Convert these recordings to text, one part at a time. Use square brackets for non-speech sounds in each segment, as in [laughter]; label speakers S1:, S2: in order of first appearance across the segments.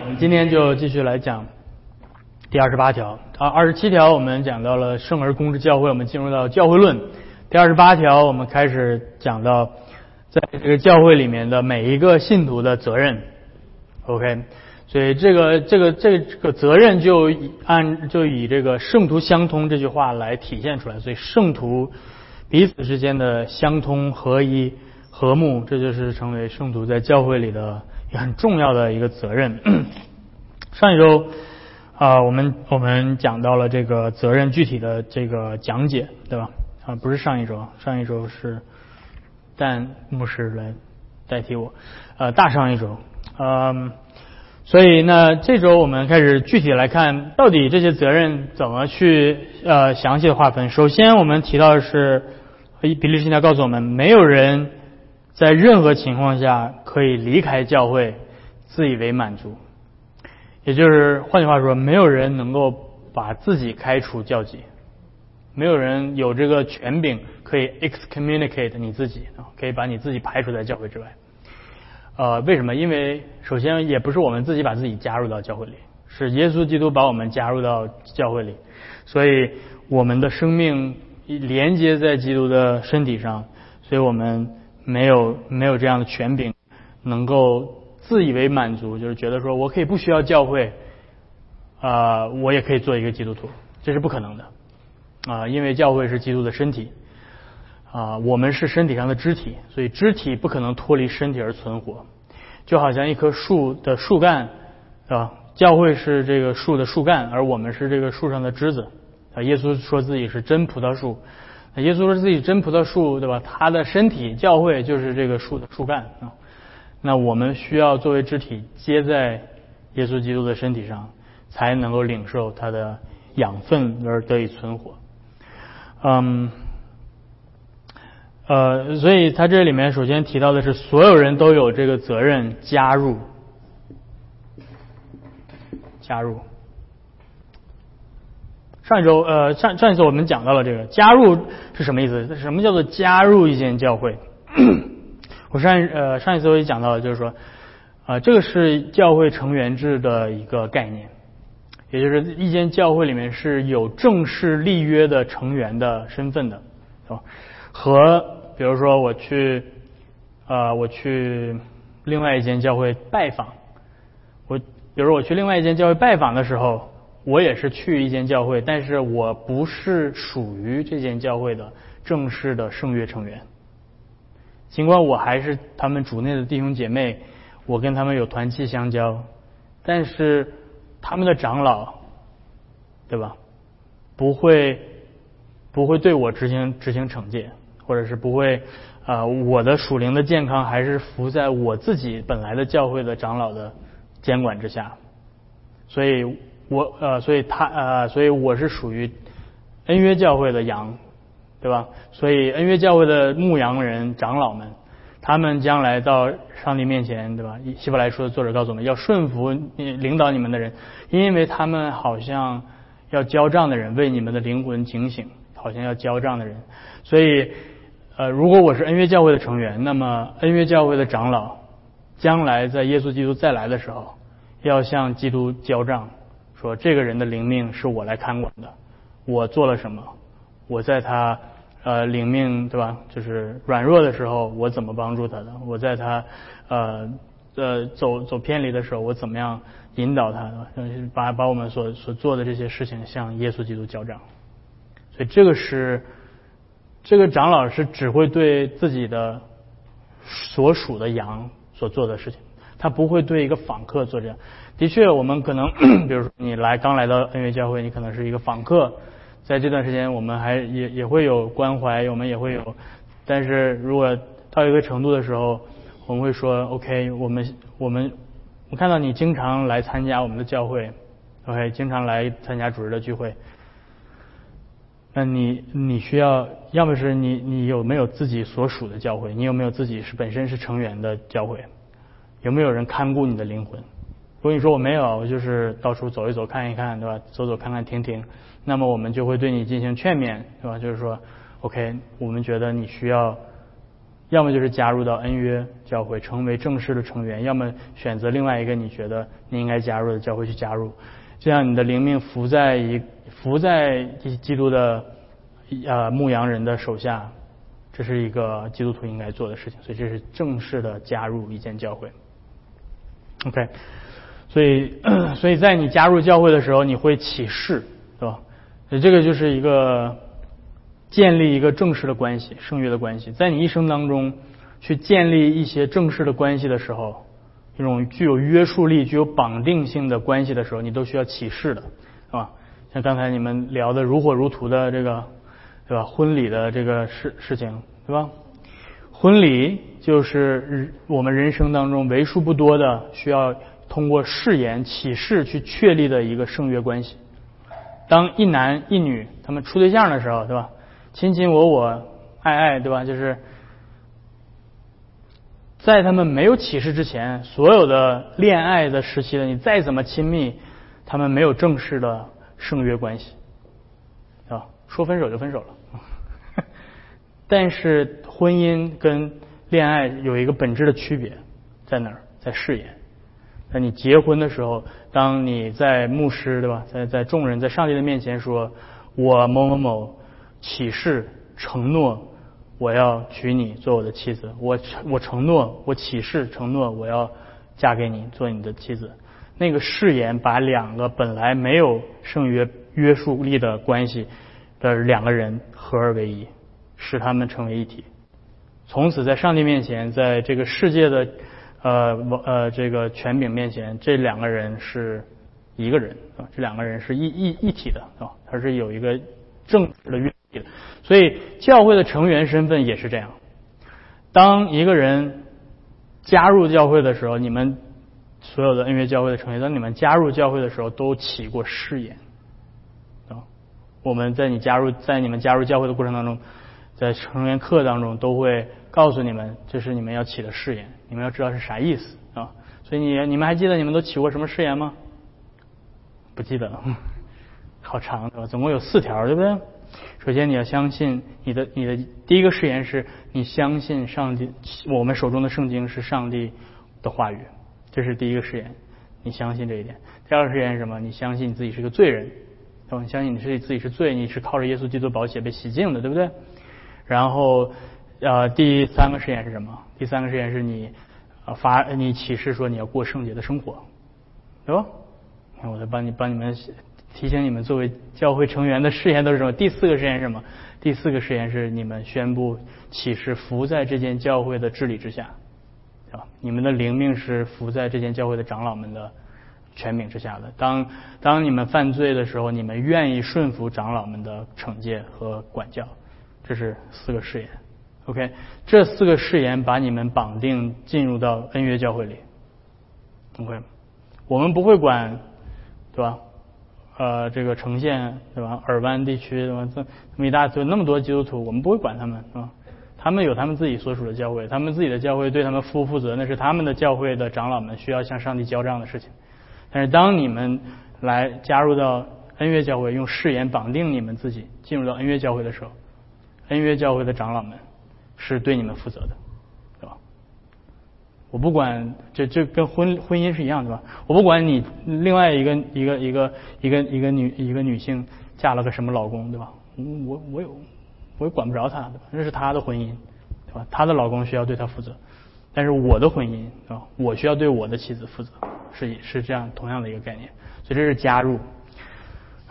S1: 我们今天就继续来讲第二十八条啊，二十七条我们讲到了圣而公之教会，我们进入到教会论。第二十八条我们开始讲到在这个教会里面的每一个信徒的责任。OK，所以这个这个这个责任就按就以这个圣徒相通这句话来体现出来。所以圣徒彼此之间的相通合一和睦，这就是成为圣徒在教会里的。很重要的一个责任。[clears throat] 上一周啊，我们我们讲到了这个责任具体的这个讲解，对吧？啊，不是上一周，上一周是但牧师来代替我。呃，大上一周，嗯，所以那，这周我们开始具体来看到底这些责任怎么去呃详细的划分。首先，我们提到的是比利时信条告诉我们，没有人。在任何情况下可以离开教会，自以为满足，也就是换句话说，没有人能够把自己开除教籍，没有人有这个权柄可以 excommunicate 你自己啊，可以把你自己排除在教会之外。呃，为什么？因为首先也不是我们自己把自己加入到教会里，是耶稣基督把我们加入到教会里，所以我们的生命连接在基督的身体上，所以我们。没有没有这样的权柄，能够自以为满足，就是觉得说我可以不需要教会，啊，我也可以做一个基督徒，这是不可能的，啊，因为教会是基督的身体，啊，我们是身体上的肢体，所以肢体不可能脱离身体而存活，就好像一棵树的树干，是吧？教会是这个树的树干，而我们是这个树上的枝子，啊，耶稣说自己是真葡萄树。耶稣说自己真葡萄树，对吧？他的身体教会就是这个树的树干啊。那我们需要作为肢体接在耶稣基督的身体上，才能够领受他的养分而得以存活。嗯，呃，所以他这里面首先提到的是，所有人都有这个责任加入，加入。上一周，呃，上上一次我们讲到了这个加入是什么意思？什么叫做加入一间教会？[coughs] 我上呃上一次我也讲到了，就是说，啊，这个是教会成员制的一个概念，也就是一间教会里面是有正式立约的成员的身份的，是吧？和比如说我去，呃，我去另外一间教会拜访，我比如说我去另外一间教会拜访的时候。我也是去一间教会，但是我不是属于这间教会的正式的圣约成员。尽管我还是他们主内的弟兄姐妹，我跟他们有团契相交，但是他们的长老，对吧？不会不会对我执行执行惩戒，或者是不会啊，我的属灵的健康还是服在我自己本来的教会的长老的监管之下，所以。我呃，所以他呃，所以我是属于恩约教会的羊，对吧？所以恩约教会的牧羊人长老们，他们将来到上帝面前，对吧？希伯来书的作者告诉我们要顺服领导你们的人，因为他们好像要交账的人，为你们的灵魂警醒，好像要交账的人。所以呃，如果我是恩约教会的成员，那么恩约教会的长老将来在耶稣基督再来的时候，要向基督交账。说这个人的灵命是我来看管的，我做了什么？我在他呃灵命对吧？就是软弱的时候，我怎么帮助他的？我在他呃呃走走偏离的时候，我怎么样引导他？把把我们所所做的这些事情向耶稣基督交账。所以这个是这个长老是只会对自己的所属的羊所做的事情，他不会对一个访客做这样。的确，我们可能，[clears throat] 比如说你来刚来到恩约教会，你可能是一个访客，在这段时间，我们还也也会有关怀，我们也会有，但是如果到一个程度的时候，我们会说，OK，我们我们我看到你经常来参加我们的教会，OK，经常来参加主日的聚会，那你你需要，要么是你你有没有自己所属的教会，你有没有自己是本身是成员的教会，有没有人看顾你的灵魂？如果你说我没有，我就是到处走一走看一看，对吧？走走看看停停，那么我们就会对你进行劝勉，对吧？就是说，OK，我们觉得你需要要么就是加入到恩约教会，成为正式的成员；要么选择另外一个你觉得你应该加入的教会去加入。这样你的灵命服在一服在基督的呃牧羊人的手下，这是一个基督徒应该做的事情。所以这是正式的加入一间教会。OK，所以 [coughs] 所以在你加入教会的时候，你会起誓，这个就是一个建立一个正式的关系，圣约的关系。在你一生当中去建立一些正式的关系的时候，一种具有约束力、具有绑定性的关系的时候，你都需要启誓的，是吧？像刚才你们聊的如火如荼的这个，对吧？婚礼的这个事事情，对吧？婚礼就是我们人生当中为数不多的需要通过誓言启誓去确立的一个圣约关系。当一男一女他们处对象的时候，对吧？亲亲我我爱爱，对吧？就是在他们没有起誓之前，所有的恋爱的时期的你再怎么亲密，他们没有正式的圣约关系，啊，说分手就分手了。[laughs] 但是婚姻跟恋爱有一个本质的区别，在哪儿？在誓言。在你结婚的时候，当你在牧师对吧，在在众人在上帝的面前说：“我某某某起誓承诺，我要娶你做我的妻子。我我承诺，我起誓承诺，我要嫁给你做你的妻子。”那个誓言把两个本来没有圣约约束力的关系的两个人合而为一。使他们成为一体，从此在上帝面前，在这个世界的呃我呃这个权柄面前，这两个人是一个人啊，这两个人是一一一体的啊，他是有一个正式的约定的。所以教会的成员身份也是这样。当一个人加入教会的时候，你们所有的恩约教会的成员，当你们加入教会的时候，都起过誓言啊。我们在你加入在你们加入教会的过程当中。在成员课当中都会告诉你们，这是你们要起的誓言，你们要知道是啥意思啊。所以你你们还记得你们都起过什么誓言吗？不记得了，[laughs] 好长对吧？总共有四条，对不对？首先你要相信你的你的第一个誓言是你相信上帝，我们手中的圣经是上帝的话语，这是第一个誓言，你相信这一点。第二个誓言是什么？你相信你自己是个罪人，对吧？你相信你是自己是罪，你是靠着耶稣基督宝血被洗净的，对不对？然后，呃，第三个誓言是什么？第三个誓言是你，啊，发你启示说你要过圣洁的生活，对吧？看，我在帮你帮你们提醒你们，作为教会成员的誓言都是什么？第四个誓言是什么？第四个誓言是你们宣布启示服在这间教会的治理之下，对吧？你们的灵命是服在这间教会的长老们的权柄之下的。当当你们犯罪的时候，你们愿意顺服长老们的惩戒和管教。这是四个誓言，OK，这四个誓言把你们绑定进入到恩约教会里，OK，我们不会管，对吧？呃，这个呈现，对吧？尔湾地区，对吧？这这么一大堆那么多基督徒，我们不会管他们，啊，他们有他们自己所属的教会，他们自己的教会对他们负不负责，那是他们的教会的长老们需要向上帝交账的事情。但是当你们来加入到恩约教会，用誓言绑定你们自己进入到恩约教会的时候。恩约教会的长老们是对你们负责的，对吧？我不管，这这跟婚婚姻是一样，对吧？我不管你另外一个一个一个一个一个女一个女性嫁了个什么老公，对吧？我我有我也管不着她，对吧？那是她的婚姻，对吧？她的老公需要对她负责，但是我的婚姻，啊，我需要对我的妻子负责，是是这样同样的一个概念，所以这是加入，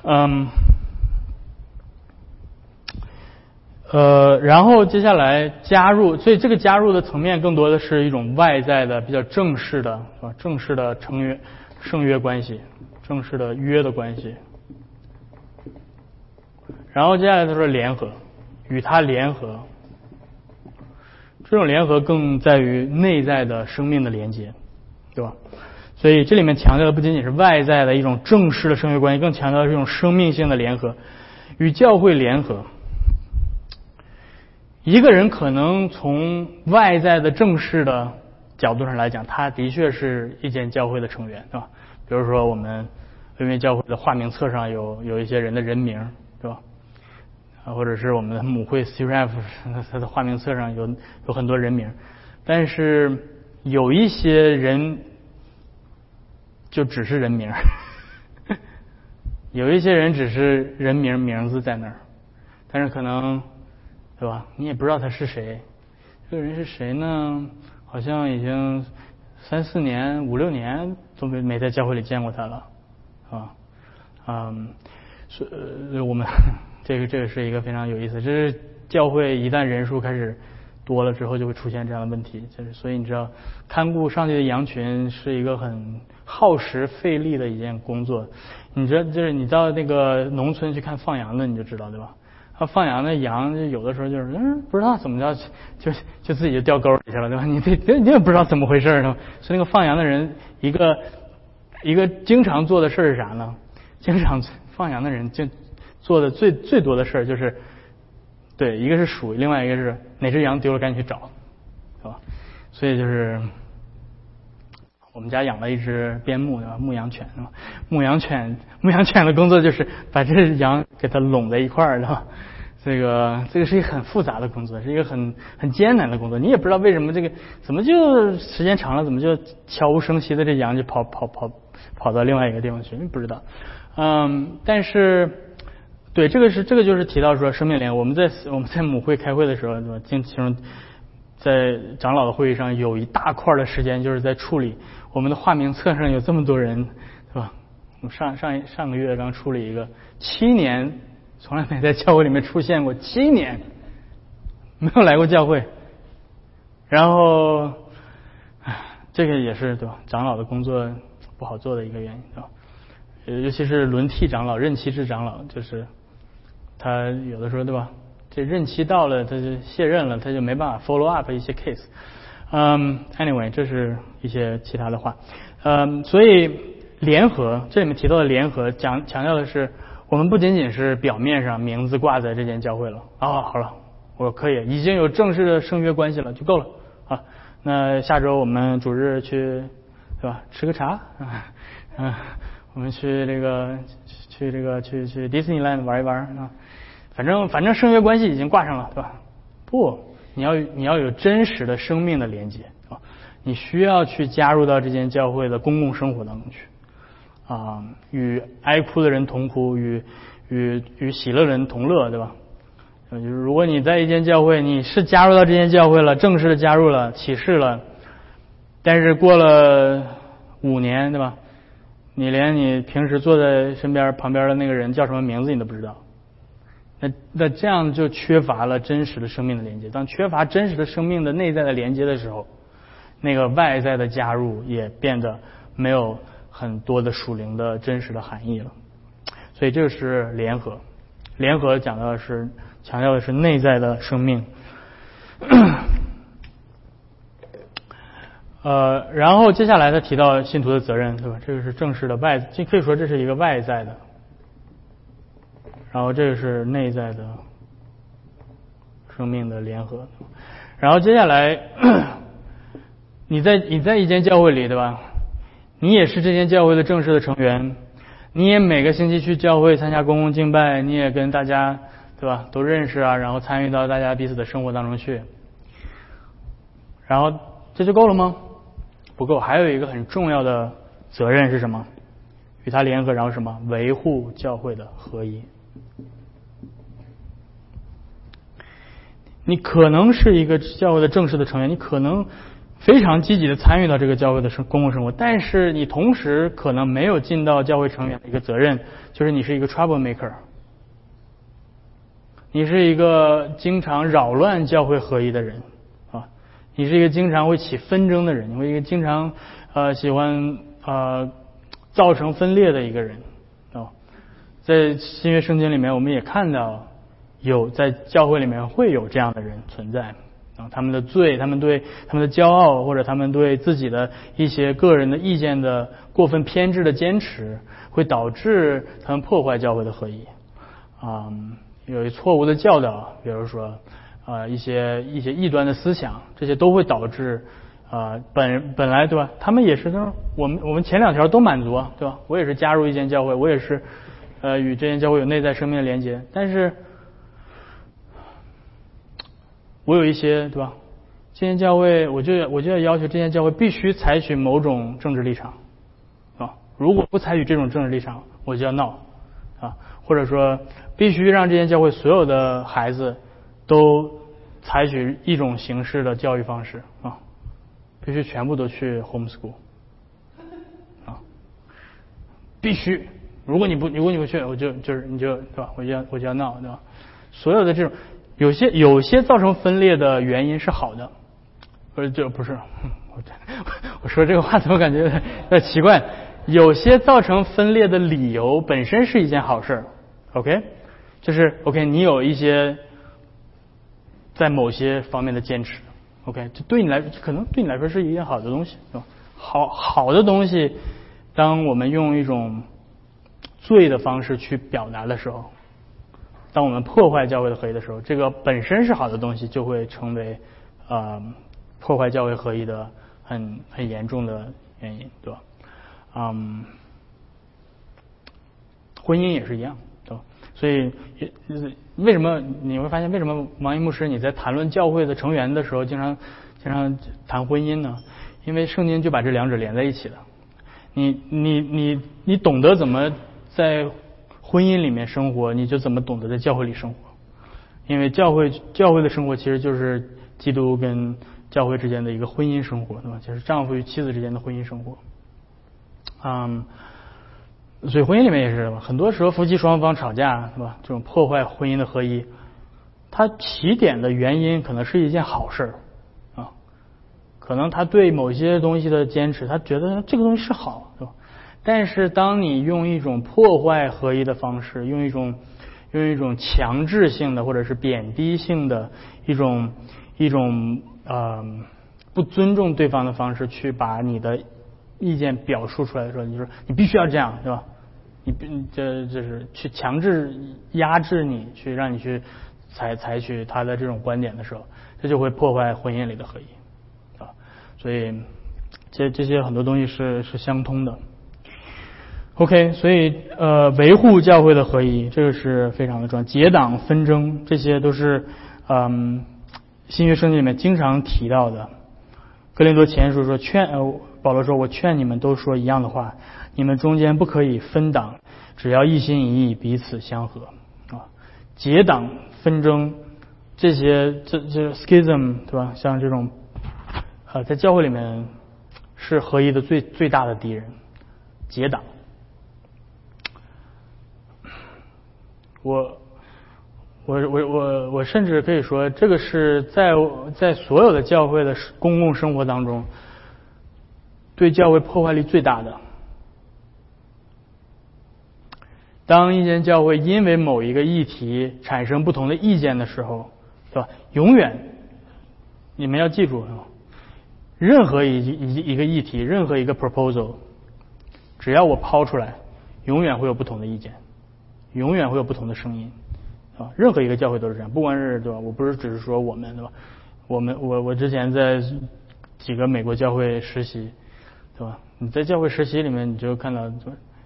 S1: 嗯。呃，然后接下来加入，所以这个加入的层面更多的是一种外在的、比较正式的，是吧？正式的成约、圣约关系，正式的约的关系。然后接下来他说联合，与他联合，这种联合更在于内在的生命的连接，对吧？所以这里面强调的不仅仅是外在的一种正式的圣约关系，更强调的是一种生命性的联合，与教会联合。一个人可能从外在的正式的角度上来讲，他的确是一间教会的成员，对吧？比如说我们因为教会的化名册上有有一些人的人名，对吧？啊，或者是我们的母会 CRF，它 [laughs] 的化名册上有有很多人名，但是有一些人就只是人名，[laughs] 有一些人只是人名名字在那儿，但是可能对吧？你也不知道他是谁，这个人是谁呢？好像已经三四年、五六年都没没在教会里见过他了，啊，嗯，是呃我们。[laughs] 这个这个是一个非常有意思，这是教会一旦人数开始多了之后，就会出现这样的问题。就是所以你知道，看顾上帝的羊群是一个很耗时费力的一件工作。你知道，就是你到那个农村去看放羊的，你就知道对吧？放羊的羊，有的时候就是嗯，不知道怎么着，就就自己就掉沟里去了，对吧？你 [laughs] 这你也不知道怎么回事呢。所以那个放羊的人，一个一个经常做的事是啥呢？经常放羊的人就。做的最最多的事儿就是，对，一个是数，另外一个是哪只羊丢了赶紧去找，是吧？所以就是我们家养了一只边牧，对吧？牧羊犬，牧羊犬，牧羊犬的工作就是把这羊给它拢在一块儿，是吧？这个这个是一个很复杂的工作，是一个很很艰难的工作。你也不知道为什么这个怎么就时间长了，怎么就悄无声息的这羊就跑跑跑跑到另外一个地方去？你不知道，嗯，但是。对，这个是这个就是提到说生命连，我们在我们在母会开会的时候，经其中在长老的会议上有一大块的时间就是在处理我们的化名册上有这么多人，是吧？我们上上上个月刚处理一个七年从来没在教会里面出现过，七年没有来过教会，然后唉，这个也是对吧？长老的工作不好做的一个原因，对吧？尤其是轮替长老、任期制长老，就是。他有的时候对吧？这任期到了，他就卸任了，他就没办法 follow up 一些 case。嗯，anyway，这是一些其他的话。嗯，所以联合这里面提到的联合，讲强调的是，我们不仅仅是表面上名字挂在这间教会了。啊，好了，我可以已经有正式的圣约关系了，就够了。啊，那下周我们主日去，对吧？吃个茶，嗯，[laughs] 我们去这个去这个去去 Disneyland 玩一玩啊。反正反正圣约关系已经挂上了，对吧？不，你要你要有真实的生命的连接啊！你需要去加入到这间教会的公共生活当中去啊，与哀哭的人同哭，与与与喜乐的人同乐，对吧？就是如果你在一间教会，你是加入到这间教会了，正式的加入了，启示了，但是过了五年，对吧？你连你平时坐在身边旁边的那个人叫什么名字你都不知道。那那这样就缺乏了真实的生命的连接。当缺乏真实的生命的内在的连接的时候，那个外在的加入也变得没有很多的属灵的真实的含义了。所以这是联合，联合讲到的是强调的是内在的生命。[coughs] 呃，然后接下来他提到信徒的责任，对吧？这个是正式的外，这可以说这是一个外在的。然后这个是内在的生命的联合，然后接下来 [coughs] 你在你在一间教会里对吧？你也是这间教会的正式的成员，你也每个星期去教会参加公共敬拜，你也跟大家对吧都认识啊，然后参与到大家彼此的生活当中去，然后这就够了吗？不够，还有一个很重要的责任是什么？与他联合，然后什么？维护教会的合一。你可能是一个教会的正式的成员，你可能非常积极的参与到这个教会的生公共生活，但是你同时可能没有尽到教会成员的一个责任，就是你是一个 trouble maker，你是一个经常扰乱教会合一的人啊，你是一个经常会起纷争的人，你会一个经常呃喜欢呃造成分裂的一个人啊，在新约圣经里面，我们也看到。有在教会里面会有这样的人存在啊，他们的罪，他们对他们的骄傲，或者他们对自己的一些个人的意见的过分偏执的坚持，会导致他们破坏教会的合一啊，有错误的教导，比如说啊一些一些异端的思想，这些都会导致啊本本来对吧？他们也是他说我们我们前两条都满足啊，对吧？我也是加入一间教会，我也是呃与这间教会有内在生命的连接，但是。我有一些对吧？这间教会，我就我就要要求这间教会必须采取某种政治立场，啊，如果不采取这种政治立场，我就要闹，啊，或者说必须让这间教会所有的孩子都采取一种形式的教育方式，啊，必须全部都去 homeschool，啊，必须，如果你不如果你不去，我就就是你就对吧？我就要我就要闹，对吧？所有的这种有些有些造成分裂的原因是好的。不是，就不是，[laughs] 我 [laughs] 我说这个话怎么感觉有点奇怪？有些造成分裂的理由本身是一件好事，OK，就是 OK，你有一些在某些方面的坚持，OK，这对你来可能对你来说是一件好的东西，是吧？好好的东西，当我们用一种罪的方式去表达的时候，当我们破坏教会的合一的时候，这个本身是好的东西就会成为呃。破坏教会合一的很很严重的原因，对吧？嗯，婚姻也是一样，对吧？所以为什么你会发现为什么王一牧师你在谈论教会的成员的时候，经常经常谈婚姻呢？因为圣经就把这两者连在一起了。你你你你懂得怎么在婚姻里面生活，你就怎么懂得在教会里生活。因为教会教会的生活其实就是基督跟。教会之间的一个婚姻生活，对吧？就是丈夫与妻子之间的婚姻生活。嗯，所以婚姻里面也是，很多时候夫妻双方吵架，是吧？这种破坏婚姻的合一，他起点的原因可能是一件好事啊，可能他对某些东西的坚持，他觉得这个东西是好，对吧？但是当你用一种破坏合一的方式，用一种用一种强制性的或者是贬低性的一种一种。呃，不尊重对方的方式去把你的意见表述出来的时候，你说你必须要这样，对吧？你必这就是去强制压制你，去让你去采采取他的这种观点的时候，这就会破坏婚姻里的合一啊。所以这这些很多东西是是相通的。OK，所以呃，维护教会的合一，这个是非常的重要。结党纷争，这些都是嗯。新约圣经里面经常提到的，格林多前书说劝呃保罗说我劝你们都说一样的话，你们中间不可以分党，只要一心一意彼此相合啊，结党纷争这些这这 schism 对吧？像这种呃在教会里面是合一的最最大的敌人，结党，我。我我我我甚至可以说，这个是在在所有的教会的公共生活当中，对教会破坏力最大的。当一间教会因为某一个议题产生不同的意见的时候，是吧？永远，你们要记住啊，任何一一一个议题，任何一个 proposal，只要我抛出来，永远会有不同的意见，永远会有不同的声音。啊，任何一个教会都是这样，不管是对吧？我不是只是说我们对吧？我们我我之前在几个美国教会实习，对吧？你在教会实习里面，你就看到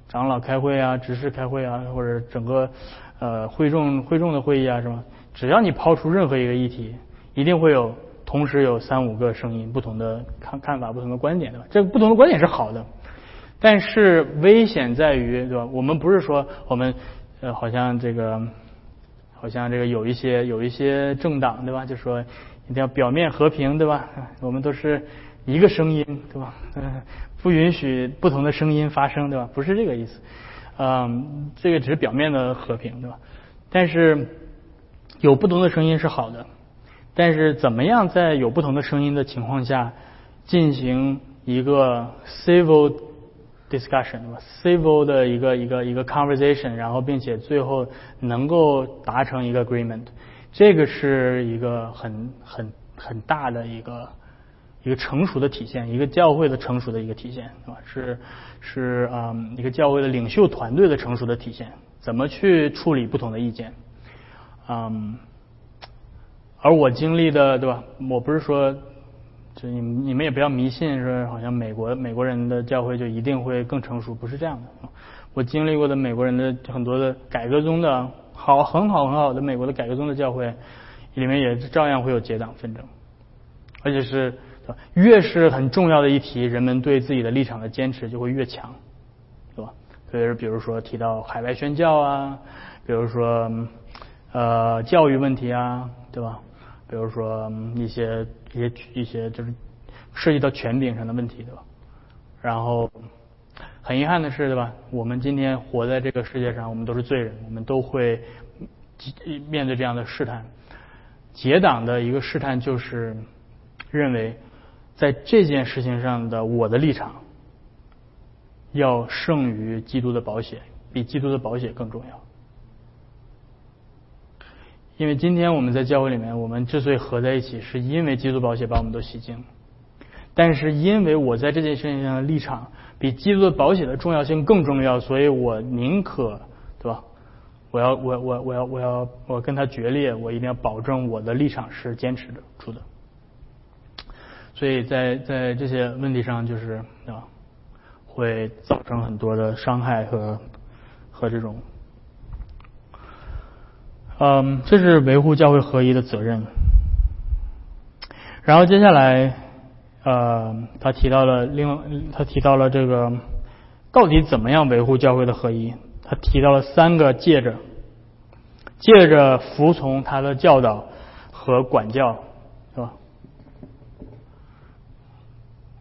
S1: 长老开会啊、执事开会啊，或者整个呃会众会众的会议啊，是吧？只要你抛出任何一个议题，一定会有同时有三五个声音，不同的看看法、不同的观点，对吧？这个不同的观点是好的，但是危险在于，对吧？我们不是说我们呃好像这个。好像这个有一些有一些政党对吧？就说一定要表面和平对吧？[laughs] 我们都是一个声音对吧？[laughs] 不允许不同的声音发生对吧？不是这个意思，嗯，这个只是表面的和平对吧？但是有不同的声音是好的，但是怎么样在有不同的声音的情况下进行一个 civil discussion 对吧？civil 的一个一个一个 conversation，然后并且最后能够达成一个 agreement，这个是一个很很很大的一个一个成熟的体现，一个教会的成熟的一个体现，对吧？是是啊，一个教会的领袖团队的成熟的体现，怎么去处理不同的意见？嗯，而我经历的，对吧？我不是说。就你你们也不要迷信，说好像美国美国人的教会就一定会更成熟，不是这样的。我经历过的美国人的很多的改革中的好很好很好的美国的改革中的教会，里面也照样会有结党纷争，而且是越是很重要的一题，人们对自己的立场的坚持就会越强，对吧？特别是比如说提到海外宣教啊，比如说呃教育问题啊，对吧？比如说一些一些一些就是涉及到权柄上的问题，对吧？然后很遗憾的是，对吧？我们今天活在这个世界上，我们都是罪人，我们都会面对这样的试探。结党的一个试探就是认为在这件事情上的我的立场要胜于基督的保险，比基督的保险更重要。因为今天我们在教会里面，我们之所以合在一起，是因为基督保险把我们都洗净。但是因为我在这件事情上的立场比基督的保险的重要性更重要，所以我宁可，对吧？我要我我我要我要我跟他决裂，我一定要保证我的立场是坚持的住的。所以在在这些问题上，就是啊，会造成很多的伤害和和这种。嗯，这是维护教会合一的责任。然后接下来，呃，他提到了另外，他提到了这个到底怎么样维护教会的合一？他提到了三个借着，借着服从他的教导和管教，是吧？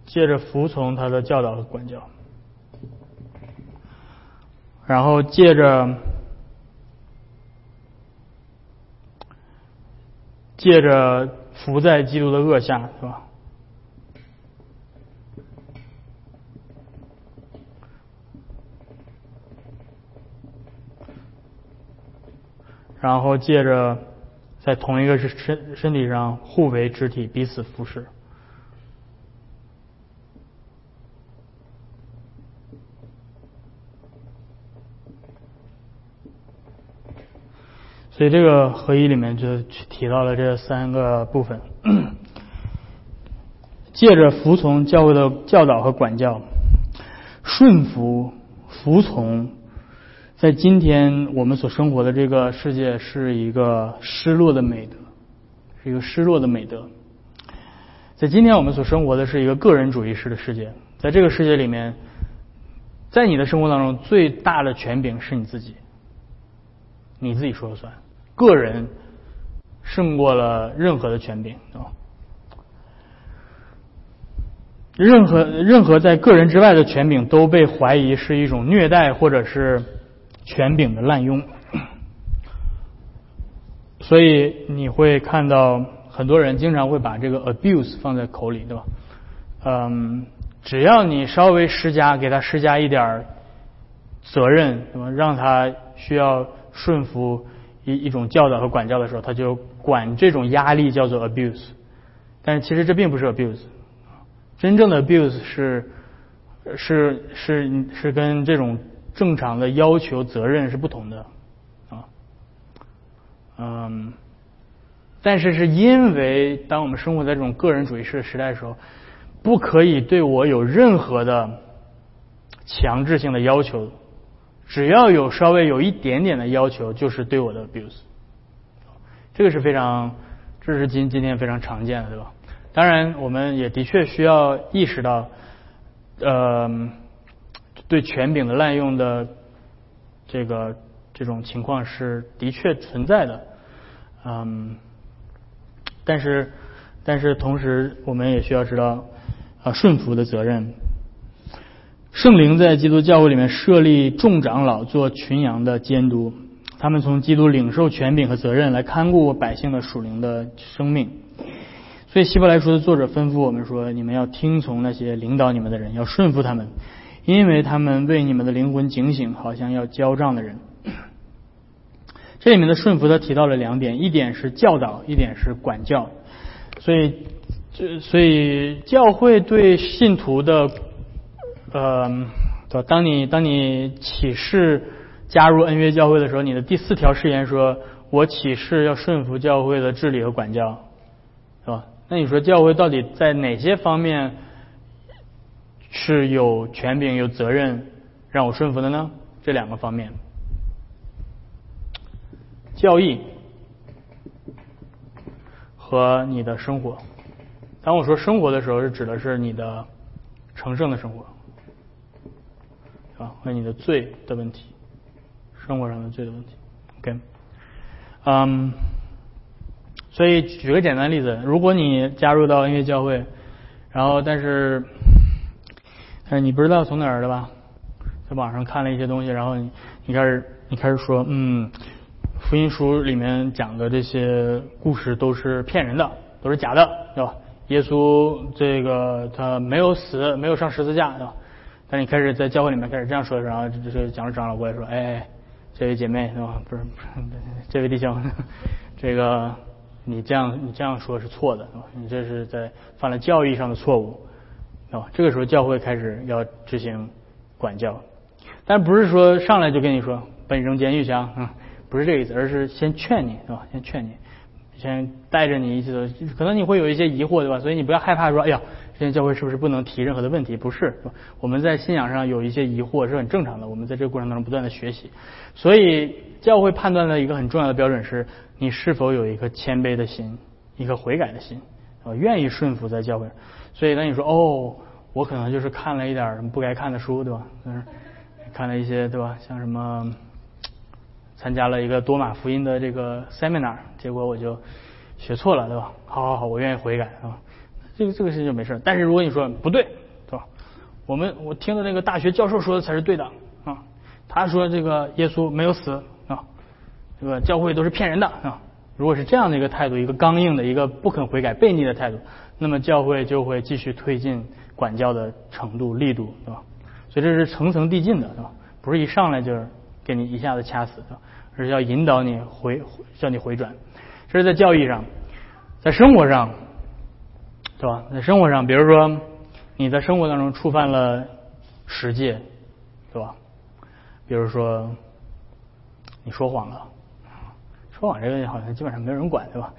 S1: 借着服从他的教导和管教，然后借着。借着伏在基督的恶下，是吧？然后借着在同一个身身体上互为肢体，彼此服侍。所以这个合一里面就提到了这三个部分，[clears throat] 借着服从教会的教导和管教，顺服服从，在今天我们所生活的这个世界是一个失落的美德，是一个失落的美德。在今天我们所生活的是一个个人主义式的世界，在这个世界里面，在你的生活当中最大的权柄是你自己，你自己说了算。个人胜过了任何的权柄，啊，任何任何在个人之外的权柄都被怀疑是一种虐待或者是权柄的滥用，[coughs] 所以你会看到很多人经常会把这个 abuse 放在口里，对吧？嗯，只要你稍微施加给他施加一点责任，什么让他需要顺服。一一种教导和管教的时候，他就管这种压力叫做 abuse，但是其实这并不是 abuse，真正的 abuse 是是是是跟这种正常的要求责任是不同的啊，嗯，但是是因为当我们生活在这种个人主义式时代的时候，不可以对我有任何的强制性的要求。只要有稍微有一点点的要求，就是对我的 abuse，这个是非常，这是今今天非常常见的，对吧？当然，我们也的确需要意识到，呃，对权柄的滥用的这个这种情况是的确存在的，嗯，但是但是同时，我们也需要知道啊顺服的责任。圣灵在基督教会里面设立众长老做群羊的监督，他们从基督领受权柄和责任来看顾百姓的属灵的生命。所以希伯来书的作者吩咐我们说：你们要听从那些领导你们的人，要顺服他们，因为他们为你们的灵魂警醒，好像要交账的人。[coughs] 这里面的顺服他提到了两点，一点是教导，一点是管教。所以，这所以教会对信徒的。呃，对，当你当你启示加入恩约教会的时候，你的第四条誓言说：“我启示要顺服教会的治理和管教，是吧？”那你说教会到底在哪些方面是有权柄、有责任让我顺服的呢？这两个方面，教义和你的生活。当我说生活的时候，是指的是你的成圣的生活，啊，和你的罪的问题，生活上的罪的问题。OK，嗯，所以举个简单例子，如果你加入到音乐教会，然后但是，但是你不知道从哪儿的吧，在网上看了一些东西，然后你你开始你开始说，嗯，福音书里面讲的这些故事都是骗人的，都是假的，对吧？耶稣这个他没有死，没有上十字架，对吧？但你开始在教会里面开始这样说，然后这个讲着长老过来说，哎，这位姐妹，对吧？不是，不是，这位弟兄，这个你这样你这样说是错的，对吧？你这是在犯了教义上的错误，对吧？这个时候教会开始要执行管教，但不是说上来就跟你说把你扔监狱去啊，嗯，不是这个意思，而是先劝你，对吧？先劝你。先带着你一起走，可能你会有一些疑惑，对吧？所以你不要害怕说，哎呀，这些教会是不是不能提任何的问题？不是，我们在信仰上有一些疑惑是很正常的，我们在这个过程当中不断的学习。所以教会判断的一个很重要的标准是你是否有一颗谦卑的心，一颗悔改的心，啊，愿意顺服在教会。所以当你说，哦，我可能就是看了一点不该看的书，对吧？嗯，看了一些，对吧？像什么。参加了一个多马福音的这个 seminar，结果我就学错了，对吧？好好好，我愿意悔改，啊，这个这个事情就没事。但是如果你说不对，对吧？我们我听的那个大学教授说的才是对的啊，他说这个耶稣没有死啊，这个教会都是骗人的啊。如果是这样的一个态度，一个刚硬的一个不肯悔改、悖逆的态度，那么教会就会继续推进管教的程度、力度，对吧？所以这是层层递进的，对吧？不是一上来就是。给你一下子掐死，而是要引导你回，叫你回转。这是在教义上，在生活上，是吧？在生活上，比如说你在生活当中触犯了十戒，对吧？比如说你说谎了，说谎这个好像基本上没有人管，对吧？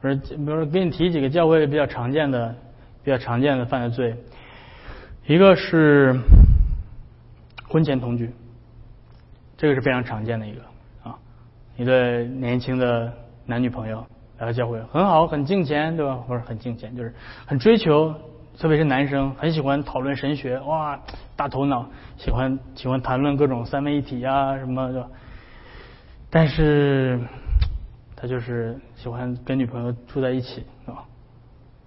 S1: 不是，比如说给你提几个教会比较常见的、比较常见的犯的罪，一个是婚前同居。这个是非常常见的一个啊，一对年轻的男女朋友来到教会，很好，很敬虔，对吧？或者很敬虔，就是很追求，特别是男生很喜欢讨论神学，哇，大头脑，喜欢喜欢谈论各种三位一体啊什么的。但是他就是喜欢跟女朋友住在一起，是吧？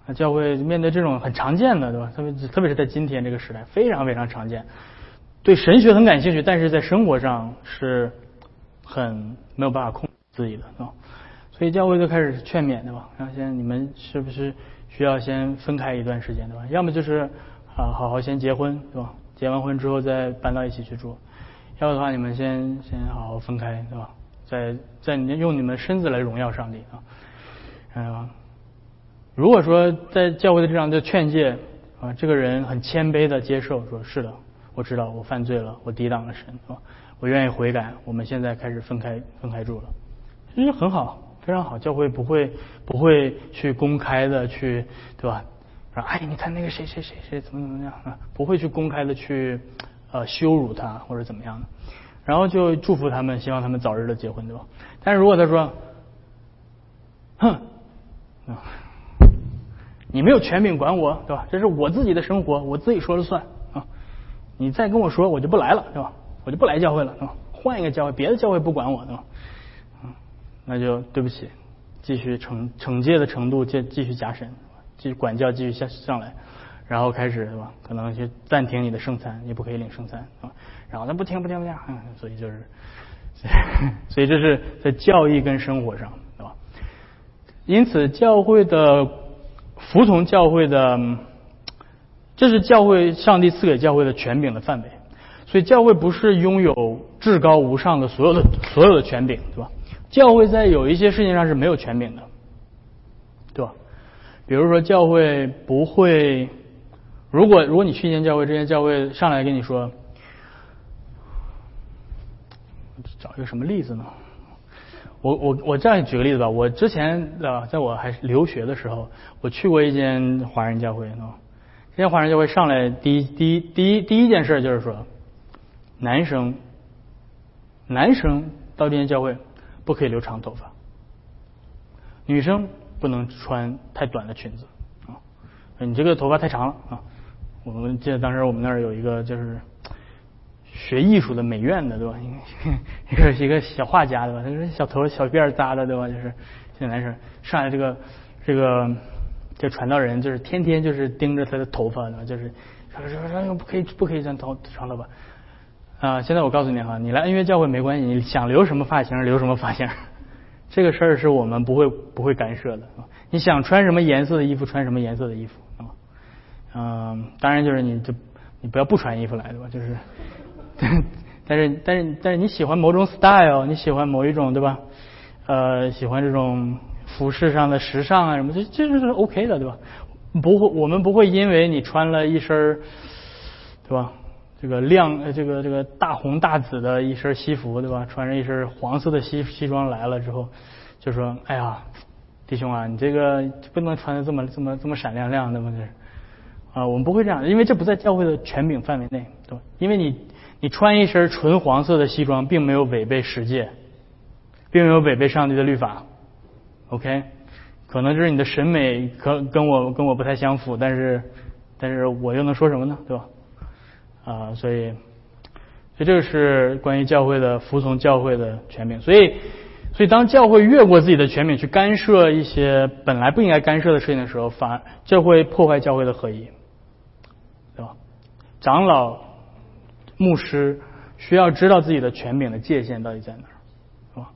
S1: 那教会面对这种很常见的，对吧？特别特别是在今天这个时代，非常非常常见。对神学很感兴趣，但是在生活上是很没有办法控制自己的，啊，所以教会就开始劝勉，对吧？然后先你们是不是需要先分开一段时间，对吧？要么就是啊，好好先结婚，对吧？结完婚之后再搬到一起去住，要不的话你们先先好好分开，对吧？在在用你们身子来荣耀上帝啊，嗯，如果说在教会的这样的劝诫啊，这个人很谦卑的接受，说是的。我知道我犯罪了，我抵挡了神，是吧？我愿意悔改。我们现在开始分开，分开住了，其实很好，非常好。教会不会不会去公开的去，对吧？说哎，你看那个谁谁谁谁怎么怎么样啊？不会去公开的去呃羞辱他或者怎么样的，然后就祝福他们，希望他们早日的结婚，对吧？但是如果他说，哼，你没有权柄管我，对吧？这是我自己的生活，我自己说了算啊。你再跟我说，我就不来了，对吧？我就不来教会了，对吧？换一个教会，别的教会不管我，对吧？那就对不起，继续惩惩戒的程度继继续加深，继续管教继续下上来，然后开始，对吧？可能就暂停你的圣餐，你不可以领圣餐，啊，然后他不听不听不听，嗯，所以就是，[laughs] 所以这是在教义跟生活上，对吧？因此，教会的服从教会的。这是教会上帝赐给教会的权柄的范围，所以教会不是拥有至高无上的所有的所有的权柄，对吧？教会在有一些事情上是没有权柄的，对吧？比如说教会不会，如果如果你去一间教会，这间教会上来跟你说，找一个什么例子呢？我我我这样举个例子吧，我之前啊，在我还留学的时候，我去过一间华人教会啊。这间华人教会上来第一第一第一第一件事就是说，男生男生到这间教会不可以留长头发，女生不能穿太短的裙子啊，你这个头发太长了啊。我们记得当时我们那儿有一个就是学艺术的美院的对吧？一个一个小画家对吧？他是小头小辫扎的对吧？就是现在男生上来这个这个这传道人就是天天就是盯着他的头发对吧？就是说说说不可以不可以这样头长头发啊！现在我告诉你哈，你来恩约教会没关系，你想留什么发型留什么发型，这个事儿是我们不会不会干涉的！你想穿什么颜色的衣服穿什么颜色的衣服啊？嗯，当然就是你就你不要不穿衣服来对吧？就是。[laughs] 但是但是但是你喜欢某种 style，你喜欢某一种对吧？呃，喜欢这种服饰上的时尚啊什么，这这是 OK 的对吧？不会，我们不会因为你穿了一身对吧？这个亮这个这个大红大紫的一身西服对吧？穿着一身黄色的西西装来了之后，就说哎呀，弟兄啊，你这个不能穿的这么这么这么闪亮亮的嘛这啊，我们不会这样，因为这不在教会的权柄范围内，对吧？因为你。你穿一身纯黄色的西装，并没有违背十诫，并没有违背上帝的律法。OK，可能就是你的审美可跟我跟我不太相符，但是但是我又能说什么呢？对吧？啊，所以所以这个是关于教会的服从教会的权柄。所以所以当教会越过自己的权柄去干涉一些本来不应该干涉的事情的时候，反而就会破坏教会的合一，对吧？长老。牧师需要知道自己的权柄的界限到底在哪儿，是吧？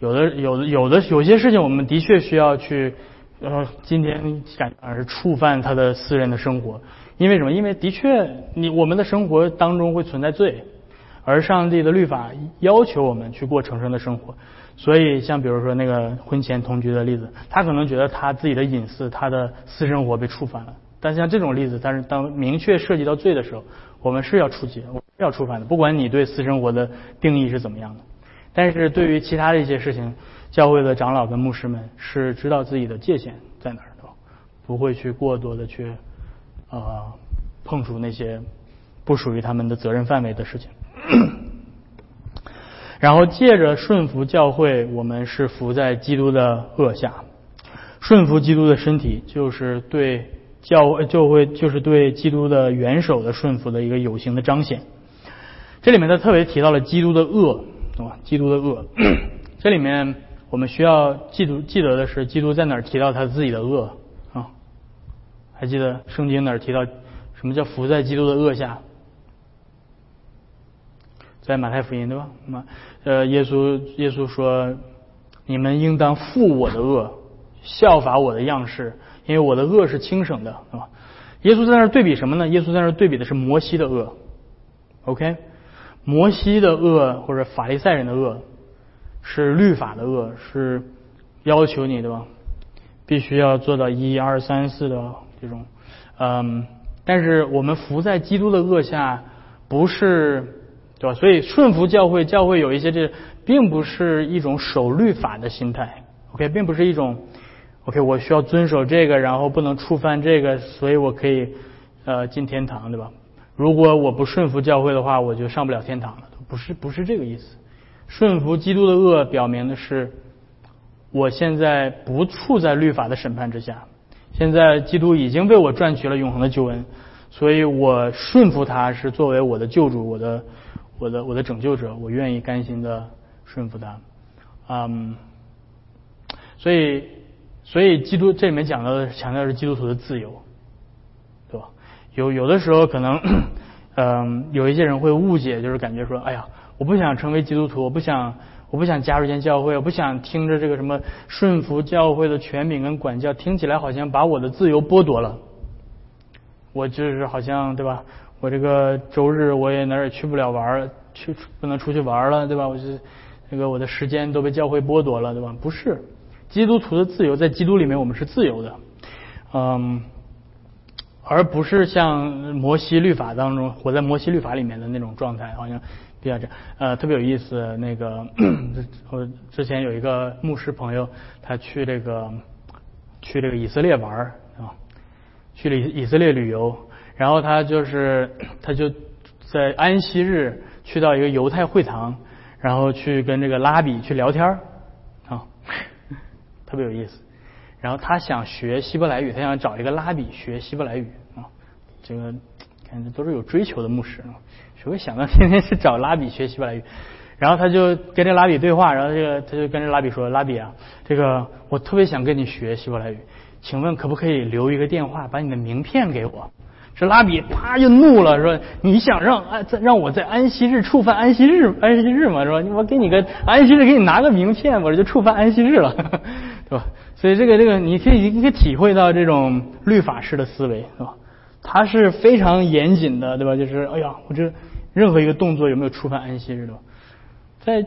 S1: 有的、有的、有的有些事情，我们的确需要去，呃，今天感觉是触犯他的私人的生活，因为什么？因为的确，你我们的生活当中会存在罪，而上帝的律法要求我们去过诚实的生活，所以像比如说那个婚前同居的例子，他可能觉得他自己的隐私、他的私生活被触犯了，但像这种例子，但是当明确涉及到罪的时候，我们是要出击。要触犯的，不管你对私生活的定义是怎么样的，但是对于其他的一些事情，教会的长老跟牧师们是知道自己的界限在哪儿的，不会去过多的去啊碰触那些不属于他们的责任范围的事情。[clears throat] 然后借着顺服教会，我们是服在基督的恶下，顺服基督的身体，就是对教就会就是对基督的元首的顺服的一个有形的彰显。这里面他特别提到了基督的恶，对吧？[clears throat] 基督的恶，[clears throat] 这里面我们需要记住记得的是，基督在哪儿提到他自己的恶啊？还记得圣经哪儿提到什么叫伏在基督的恶下？在马太福音对吧？马呃，耶稣耶稣说，你们应当负我的恶，效法我的样式，因为我的恶是轻省的，对吧？耶稣在那儿对比什么呢？耶稣在那儿对比的是摩西的恶，OK。摩西的恶或者法利赛人的恶，是律法的恶，是要求你对吧？必须要做到一二三四的这种，嗯，但是我们服在基督的恶下，不是对吧？所以顺服教会，教会有一些这，并不是一种守律法的心态，OK，并不是一种 OK，我需要遵守这个，然后不能触犯这个，所以我可以呃进天堂，对吧？如果我不顺服教会的话，我就上不了天堂了。不是，不是这个意思。顺服基督的恶，表明的是我现在不处在律法的审判之下。现在基督已经为我赚取了永恒的救恩，所以我顺服他是作为我的救主，我的、我的、我的拯救者，我愿意甘心的顺服他。嗯，所以，所以基督这里面讲到的强调是基督徒的自由。对吧有有的时候可能，[clears throat] 嗯，有一些人会误解，就是感觉说，哎呀，我不想成为基督徒，我不想，我不想加入一间教会，我不想听着这个什么顺服教会的权柄跟管教，听起来好像把我的自由剥夺了。我就是好像对吧？我这个周日我也哪儿也去不了玩，去不能出去玩了，对吧？我就那个我的时间都被教会剥夺了，对吧？不是，基督徒的自由在基督里面我们是自由的，嗯。而不是像摩西律法当中活在摩西律法里面的那种状态，好像比较这呃特别有意思。那个 [clears throat] 我之前有一个牧师朋友，他去这个去这个以色列玩啊，去了以色列旅游，然后他就是 [coughs] 他就在安息日去到一个犹太会堂，然后去跟这个拉比去聊天啊，[laughs] 特别有意思。然后他想学希伯来语，他想找一个拉比学希伯来语啊。这个看这都是有追求的牧师啊，谁会想到天天去找拉比学希伯来语？然后他就跟这拉比对话，然后这个他就跟这拉比说：“拉比啊，这个我特别想跟你学希伯来语，请问可不可以留一个电话，把你的名片给我？”这拉比啪就怒了，说：“你想让安让我在安息日触犯安息日安息日吗？是吧？我给你个安息日，给你拿个名片，我这就触犯安息日了，对吧？所以这个这个你可以你可以体会到这种律法式的思维，是吧？他是非常严谨的，对吧？就是哎呀，我这任何一个动作有没有触犯安息日，对吧？在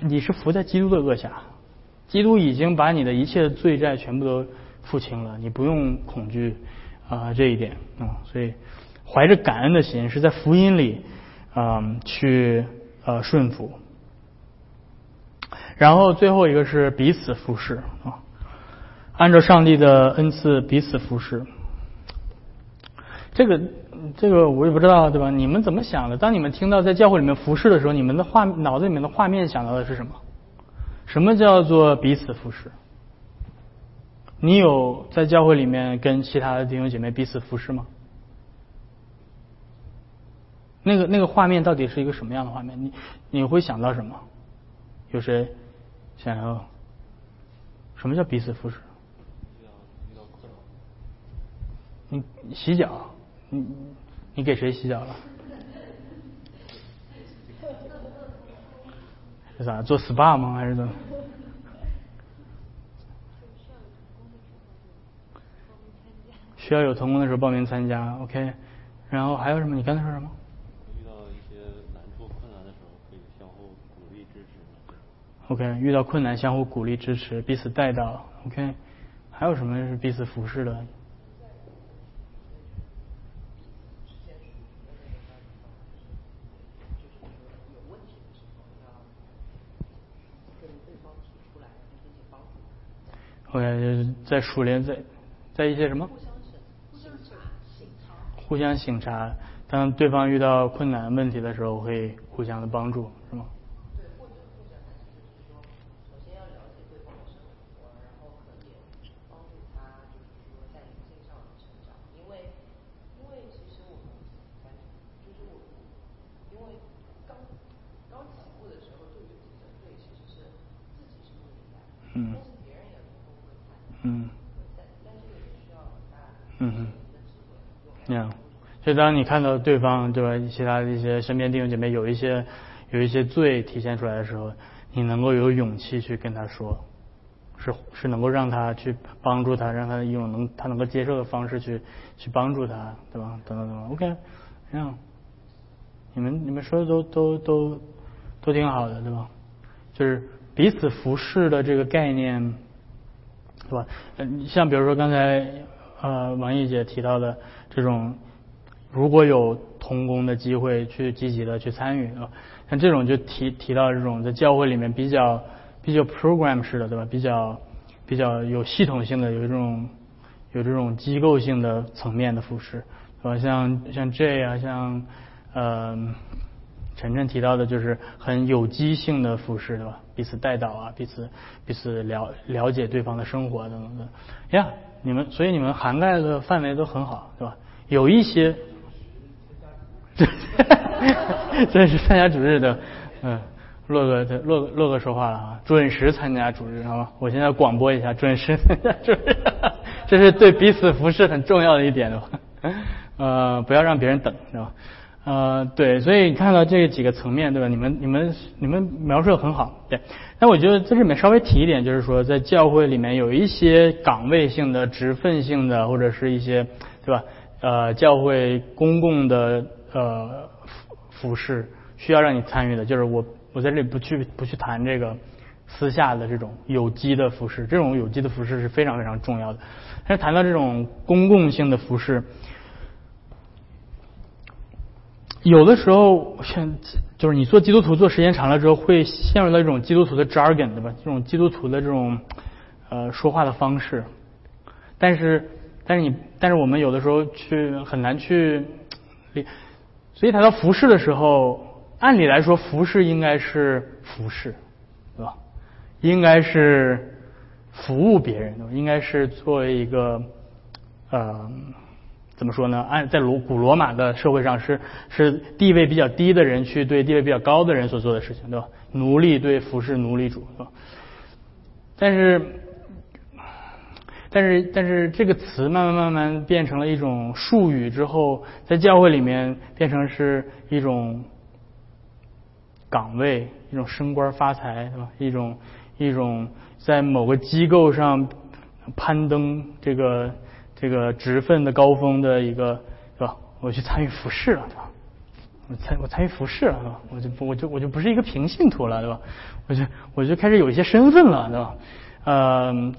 S1: 你是伏在基督的恶下，基督已经把你的一切罪债全部都付清了，你不用恐惧。”啊，这一点啊，所以怀着感恩的心，是在福音里啊去呃顺服。然后最后一个是彼此服侍啊，按照上帝的恩赐彼此服侍。这个这个我也不知道对吧？你们怎么想的？当你们听到在教会里面服侍的时候，你们的画脑子里面的画面想到的是什么？什么叫做彼此服侍？你有在教会里面跟其他的弟兄姐妹彼此服侍吗？那个那个画面到底是一个什么样的画面？你你会想到什么？有谁想要？什么叫彼此服侍？你洗脚？你你给谁洗脚了？是啥？做 SPA 吗？还是怎么？需要有童工的时候报名参加，OK。然后还有什么？你刚才说什么？
S2: 遇到一些难处、困难的时候，可以相互鼓励支持。
S1: OK，遇到困难相互鼓励支持，彼此带到，OK。还有什么是彼此服侍的就在熟练在在一些什么？互相醒察，当对方遇到困难问题的时候，会互相的帮助，是吗？
S3: 对，或者或者还是就是说，首先要了解对方的生活，然后可以帮助他，就是说在灵性上成长。因为因为其实我们就是我，因为刚刚起步的时候，对于自己的罪其实是自己是不明白，但是别人也能够会看。嗯。但但这个也需要很大嗯哼。
S1: 那样，所以当你看到对方对吧，其他的一些身边弟兄姐妹有一些有一些罪体现出来的时候，你能够有勇气去跟他说，是是能够让他去帮助他，让他用能他能够接受的方式去去帮助他，对吧？等等等等，OK，这样，你们你们说的都都都都挺好的，对吧？就是彼此服侍的这个概念，对吧？嗯，像比如说刚才呃王毅姐提到的。这种如果有同工的机会，去积极的去参与啊，像这种就提提到这种在教会里面比较比较 program 式的，对吧？比较比较有系统性的，有这种有这种机构性的层面的服饰，对吧？像像 J 啊，像呃晨晨提到的，就是很有机性的服饰，对吧？彼此带导啊，彼此彼此了了解对方的生活等等的呀，你们所以你们涵盖的范围都很好，对吧？有一些，这是参加主日的，嗯，洛哥，洛洛哥说话了啊，准时参加主日，好吗？我现在广播一下，准时参加主日，这是对彼此服侍很重要的一点的，呃，不要让别人等，是吧？呃，对，所以你看到这几个层面，对吧？你们、你们、你们描述的很好，对。但我觉得在这里面稍微提一点，就是说，在教会里面有一些岗位性的、职分性的，或者是一些，对吧？呃，教会公共的呃服饰需要让你参与的，就是我我在这里不去不去谈这个私下的这种有机的服饰，这种有机的服饰是非常非常重要的。但是谈到这种公共性的服饰，有的时候像就是你做基督徒做时间长了之后，会陷入到一种基督徒的 jargon，对吧？这种基督徒的这种呃说话的方式，但是。但是你，但是我们有的时候去很难去，所以谈到服饰的时候，按理来说服饰应该是服饰，对吧？应该是服务别人，应该是作为一个呃怎么说呢？按在罗古罗马的社会上是是地位比较低的人去对地位比较高的人所做的事情，对吧？奴隶对服侍奴隶主，对吧？但是但是但是这个词慢慢慢慢变成了一种术语之后，在教会里面变成是一种岗位，一种升官发财，对吧？一种一种在某个机构上攀登这个这个职分的高峰的一个，对吧？我去参与服饰了，对吧？我参我参与服饰了，对吧？我就不我就我就不是一个平信徒了，对吧？我就我就开始有一些身份了，对吧？呃。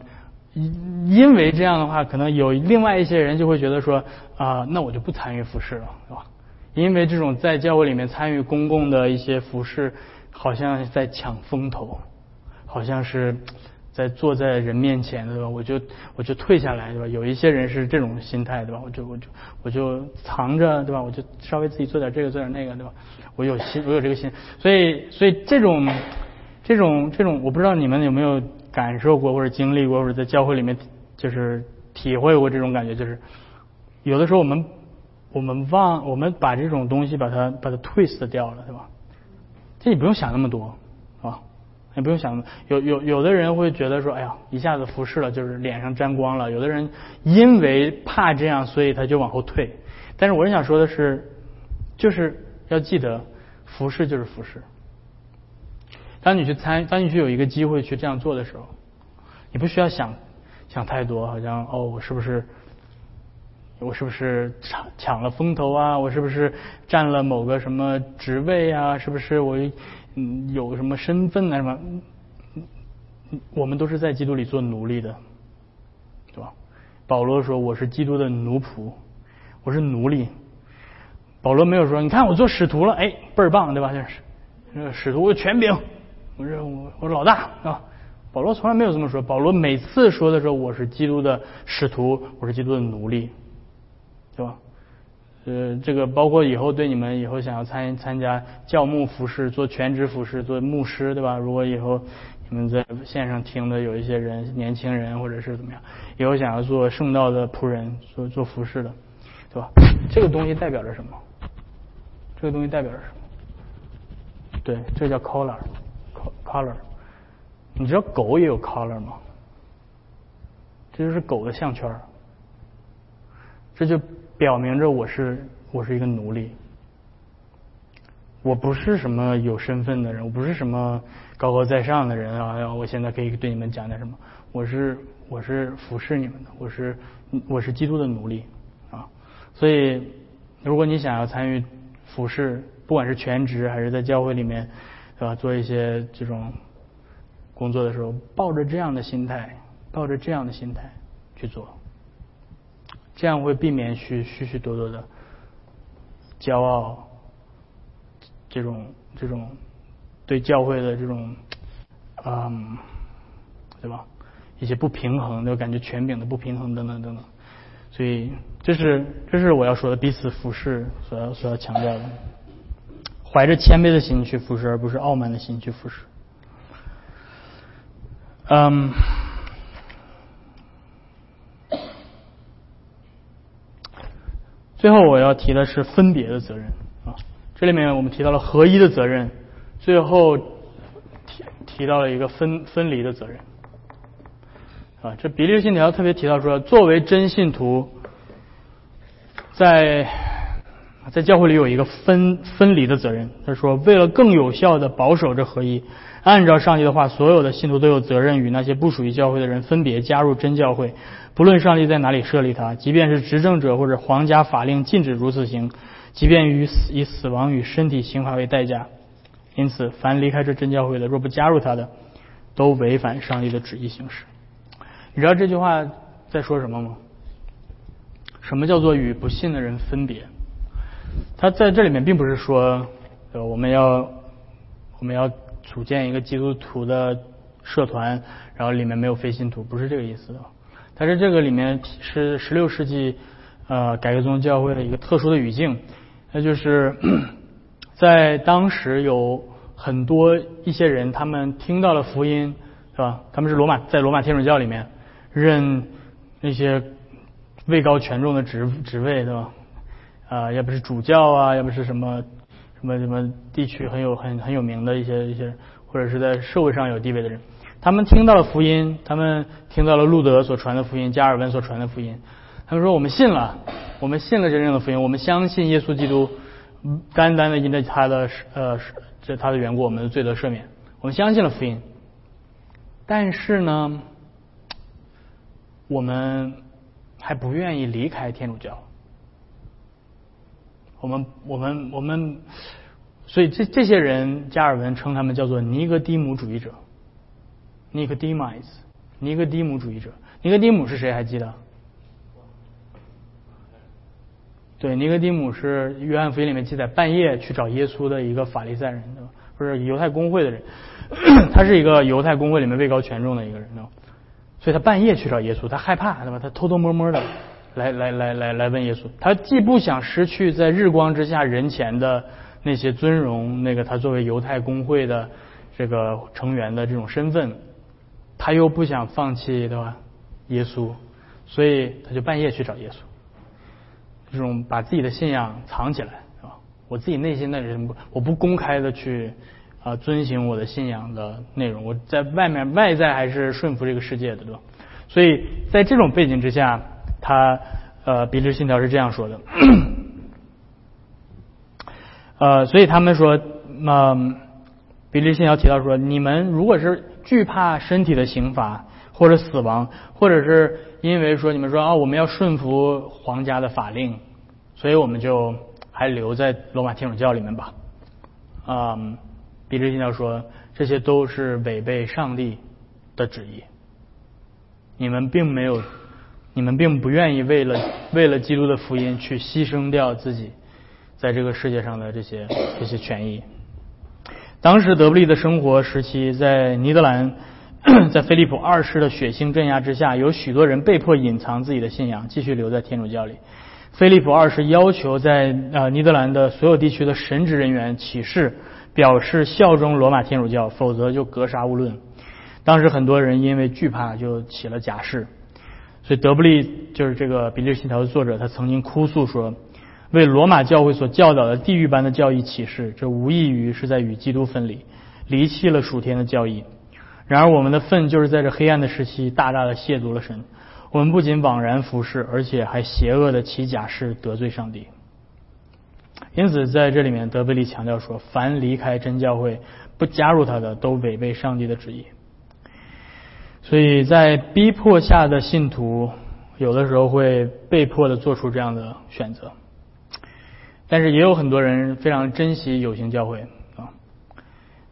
S1: 因因为这样的话，可能有另外一些人就会觉得说啊，那我就不参与服饰了，是吧？因为这种在教会里面参与公共的一些服饰，好像在抢风头，好像是在坐在人面前，对吧？我就我就退下来，对吧？有一些人是这种心态，对吧？我就我就我就藏着，对吧？我就稍微自己做点这个，做点那个，对吧？我有心，我有这个心，所以所以这种这种这种，我不知道你们有没有。感受过或者经历过或者在教会里面就是体会过这种感觉，就是有的时候我们我们忘我们把这种东西把它把它 twist 掉了，对吧？这你不用想那么多，啊，你不用想那么有有有的人会觉得说，哎呀，一下子服侍了，就是脸上沾光了。有的人因为怕这样，所以他就往后退。但是我想说的是，就是要记得服侍就是服侍。当你去参，当你去有一个机会去这样做的时候，你不需要想想太多，好像哦，我是不是我是不是抢抢了风头啊？我是不是占了某个什么职位啊？是不是我嗯有什么身份啊？什么？我们都是在基督里做奴隶的，对吧？保罗说我是基督的奴仆，我是奴隶。保罗没有说，你看我做使徒了，哎，倍儿棒，对吧？就是使徒权柄。我是我我老大啊！保罗从来没有这么说。保罗每次说的时候，我是基督的使徒，我是基督的奴隶，对吧？呃，这个包括以后对你们以后想要参参加教牧服饰、做全职服饰、做牧师，对吧？如果以后你们在线上听的有一些人，年轻人或者是怎么样，以后想要做圣道的仆人，做做服饰的，对吧？这个东西代表着什么？这个东西代表着什么？对，这叫 collar。color，你知道狗也有 color 吗？这就是狗的项圈这就表明着我是我是一个奴隶，我不是什么有身份的人，我不是什么高高在上的人啊！我现在可以对你们讲点什么？我是我是服侍你们的，我是我是基督的奴隶啊！所以，如果你想要参与服侍，不管是全职还是在教会里面。对吧？做一些这种工作的时候，抱着这样的心态，抱着这样的心态去做，这样会避免许许许多多的骄傲，这种这种对教会的这种嗯，对吧？一些不平衡就感觉，权柄的不平衡等等等等。所以，这是这是我要说的彼此服侍所要所要强调的。怀着谦卑的心去服侍，而不是傲慢的心去服侍。嗯，最后我要提的是分别的责任啊。这里面我们提到了合一的责任，最后提提到了一个分分离的责任啊。这比利信条特别提到说，作为真信徒，在在教会里有一个分分离的责任。他说，为了更有效的保守这合一，按照上帝的话，所有的信徒都有责任与那些不属于教会的人分别加入真教会。不论上帝在哪里设立他，即便是执政者或者皇家法令禁止如此行，即便以死以死亡与身体刑罚为代价。因此，凡离开这真教会的，若不加入他的，都违反上帝的旨意行事。你知道这句话在说什么吗？什么叫做与不信的人分别？他在这里面并不是说，呃，我们要我们要组建一个基督徒的社团，然后里面没有非信徒，不是这个意思的。但是这个里面是十六世纪呃改革宗教会的一个特殊的语境，那就是 [clears throat] 在当时有很多一些人，他们听到了福音，对吧？他们是罗马在罗马天主教里面任那些位高权重的职职位，对吧？啊，要不是主教啊，要不是什么什么什么地区很有很很有名的一些一些，或者是在社会上有地位的人，他们听到了福音，他们听到了路德所传的福音，加尔文所传的福音，他们说我们信了，我们信了真正的福音，我们相信耶稣基督，单单的因着他的呃这他的缘故，我们的罪得赦免，我们相信了福音，但是呢，我们还不愿意离开天主教。我们我们我们，所以这这些人，加尔文称他们叫做尼格迪姆主义者 （Nicodemus）。尼格迪姆主义者，尼格迪姆是谁？还记得？对，尼格迪姆是约翰福音里面记载半夜去找耶稣的一个法利赛人，不是犹太公会的人。[clears throat] 他是一个犹太公会里面位高权重的一个人，所以他半夜去找耶稣，他害怕，对吧？他偷偷摸摸的。来来来来来问耶稣，他既不想失去在日光之下人前的那些尊荣，那个他作为犹太公会的这个成员的这种身份，他又不想放弃，对吧？耶稣，所以他就半夜去找耶稣，这种把自己的信仰藏起来，啊，我自己内心的人，我不公开的去啊遵循我的信仰的内容，我在外面外在还是顺服这个世界的，对吧？所以在这种背景之下。他呃，比利信条是这样说的，[clears throat] 呃，所以他们说，嗯，比利信条提到说，你们如果是惧怕身体的刑罚或者死亡，或者是因为说你们说啊，我们要顺服皇家的法令，所以我们就还留在罗马天主教里面吧。啊，比利信条说，这些都是违背上帝的旨意，你们并没有。你们并不愿意为了为了基督的福音去牺牲掉自己在这个世界上的这些这些权益。当时德布利的生活时期，在尼德兰，[coughs] 在菲利普二世的血腥镇压之下，有许多人被迫隐藏自己的信仰，继续留在天主教里。菲利普二世要求在呃尼德兰的所有地区的神职人员起誓表示效忠罗马天主教，否则就格杀勿论。当时很多人因为惧怕就起了假誓。所以德布利就是这个《比利信条》的作者，他曾经哭诉说，为罗马教会所教导的地狱般的教义启示，这无异于是在与基督分离，离弃了属天的教义。然而我们的份就是在这黑暗的时期，大大的亵渎了神。我们不仅枉然服侍，而且还邪恶的起假誓得罪上帝。因此在这里面，德布利强调说，凡离开真教会不加入他的，都违背上帝的旨意。所以在逼迫下的信徒，有的时候会被迫的做出这样的选择，但是也有很多人非常珍惜有形教会啊。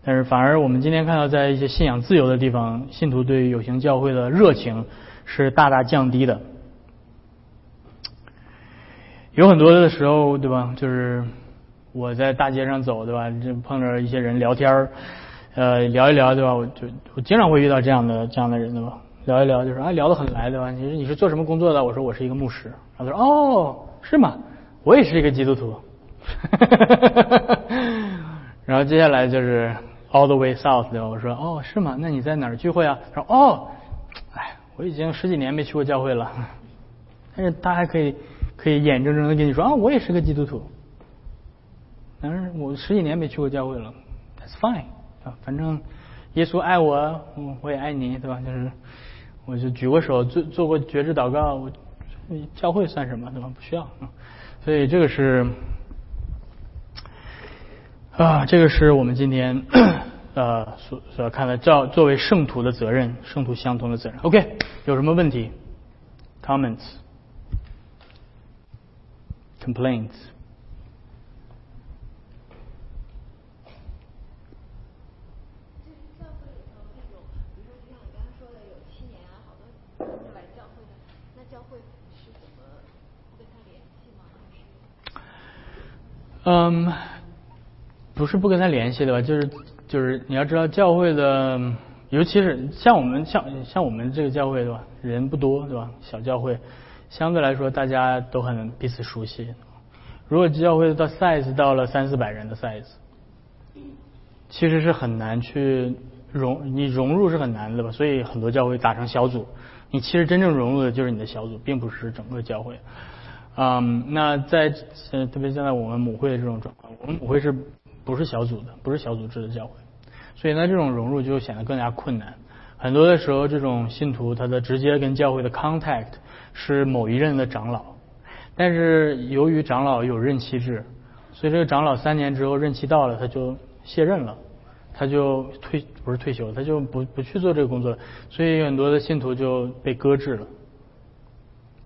S1: 但是反而我们今天看到，在一些信仰自由的地方，信徒对于有形教会的热情是大大降低的。有很多的时候，对吧？就是我在大街上走，对吧？就碰着一些人聊天儿。呃，聊一聊对吧？我就我经常会遇到这样的这样的人对吧？聊一聊就是啊，聊得很来对吧？你说你是做什么工作的？我说我是一个牧师。然后他说哦，是吗？我也是一个基督徒。[laughs] 然后接下来就是 all the way south 对吧？我说哦，是吗？那你在哪儿聚会啊？他说哦，哎，我已经十几年没去过教会了。[laughs] 但是他还可以可以眼睁睁的跟你说啊，我也是个基督徒。但是我十几年没去过教会了，that's fine。啊，反正耶稣爱我，我也爱你，对吧？就是，我就举过手做做过绝志祷告，我教会算什么，对吧？不需要啊。所以这个是啊，这个是我们今天呃所所要看的，教作为圣徒的责任，圣徒相同的责任。OK，有什么问题？Comments？Complaints？嗯，不是不跟他联系的吧？就是就是你要知道教会的，尤其是像我们像像我们这个教会对吧？人不多对吧？小教会相对来说大家都很彼此熟悉。如果教会的 size 到了三四百人的 size，其实是很难去融你融入是很难的吧，所以很多教会打成小组。你其实真正融入的就是你的小组，并不是整个教会。嗯，那在呃特别现在我们母会的这种状况，我们母会是不是小组的，不是小组制的教会，所以呢这种融入就显得更加困难。很多的时候，这种信徒他的直接跟教会的 contact 是某一任的长老，但是由于长老有任期制，所以这个长老三年之后任期到了，他就卸任了。他就退不是退休，他就不不去做这个工作了，所以很多的信徒就被搁置了。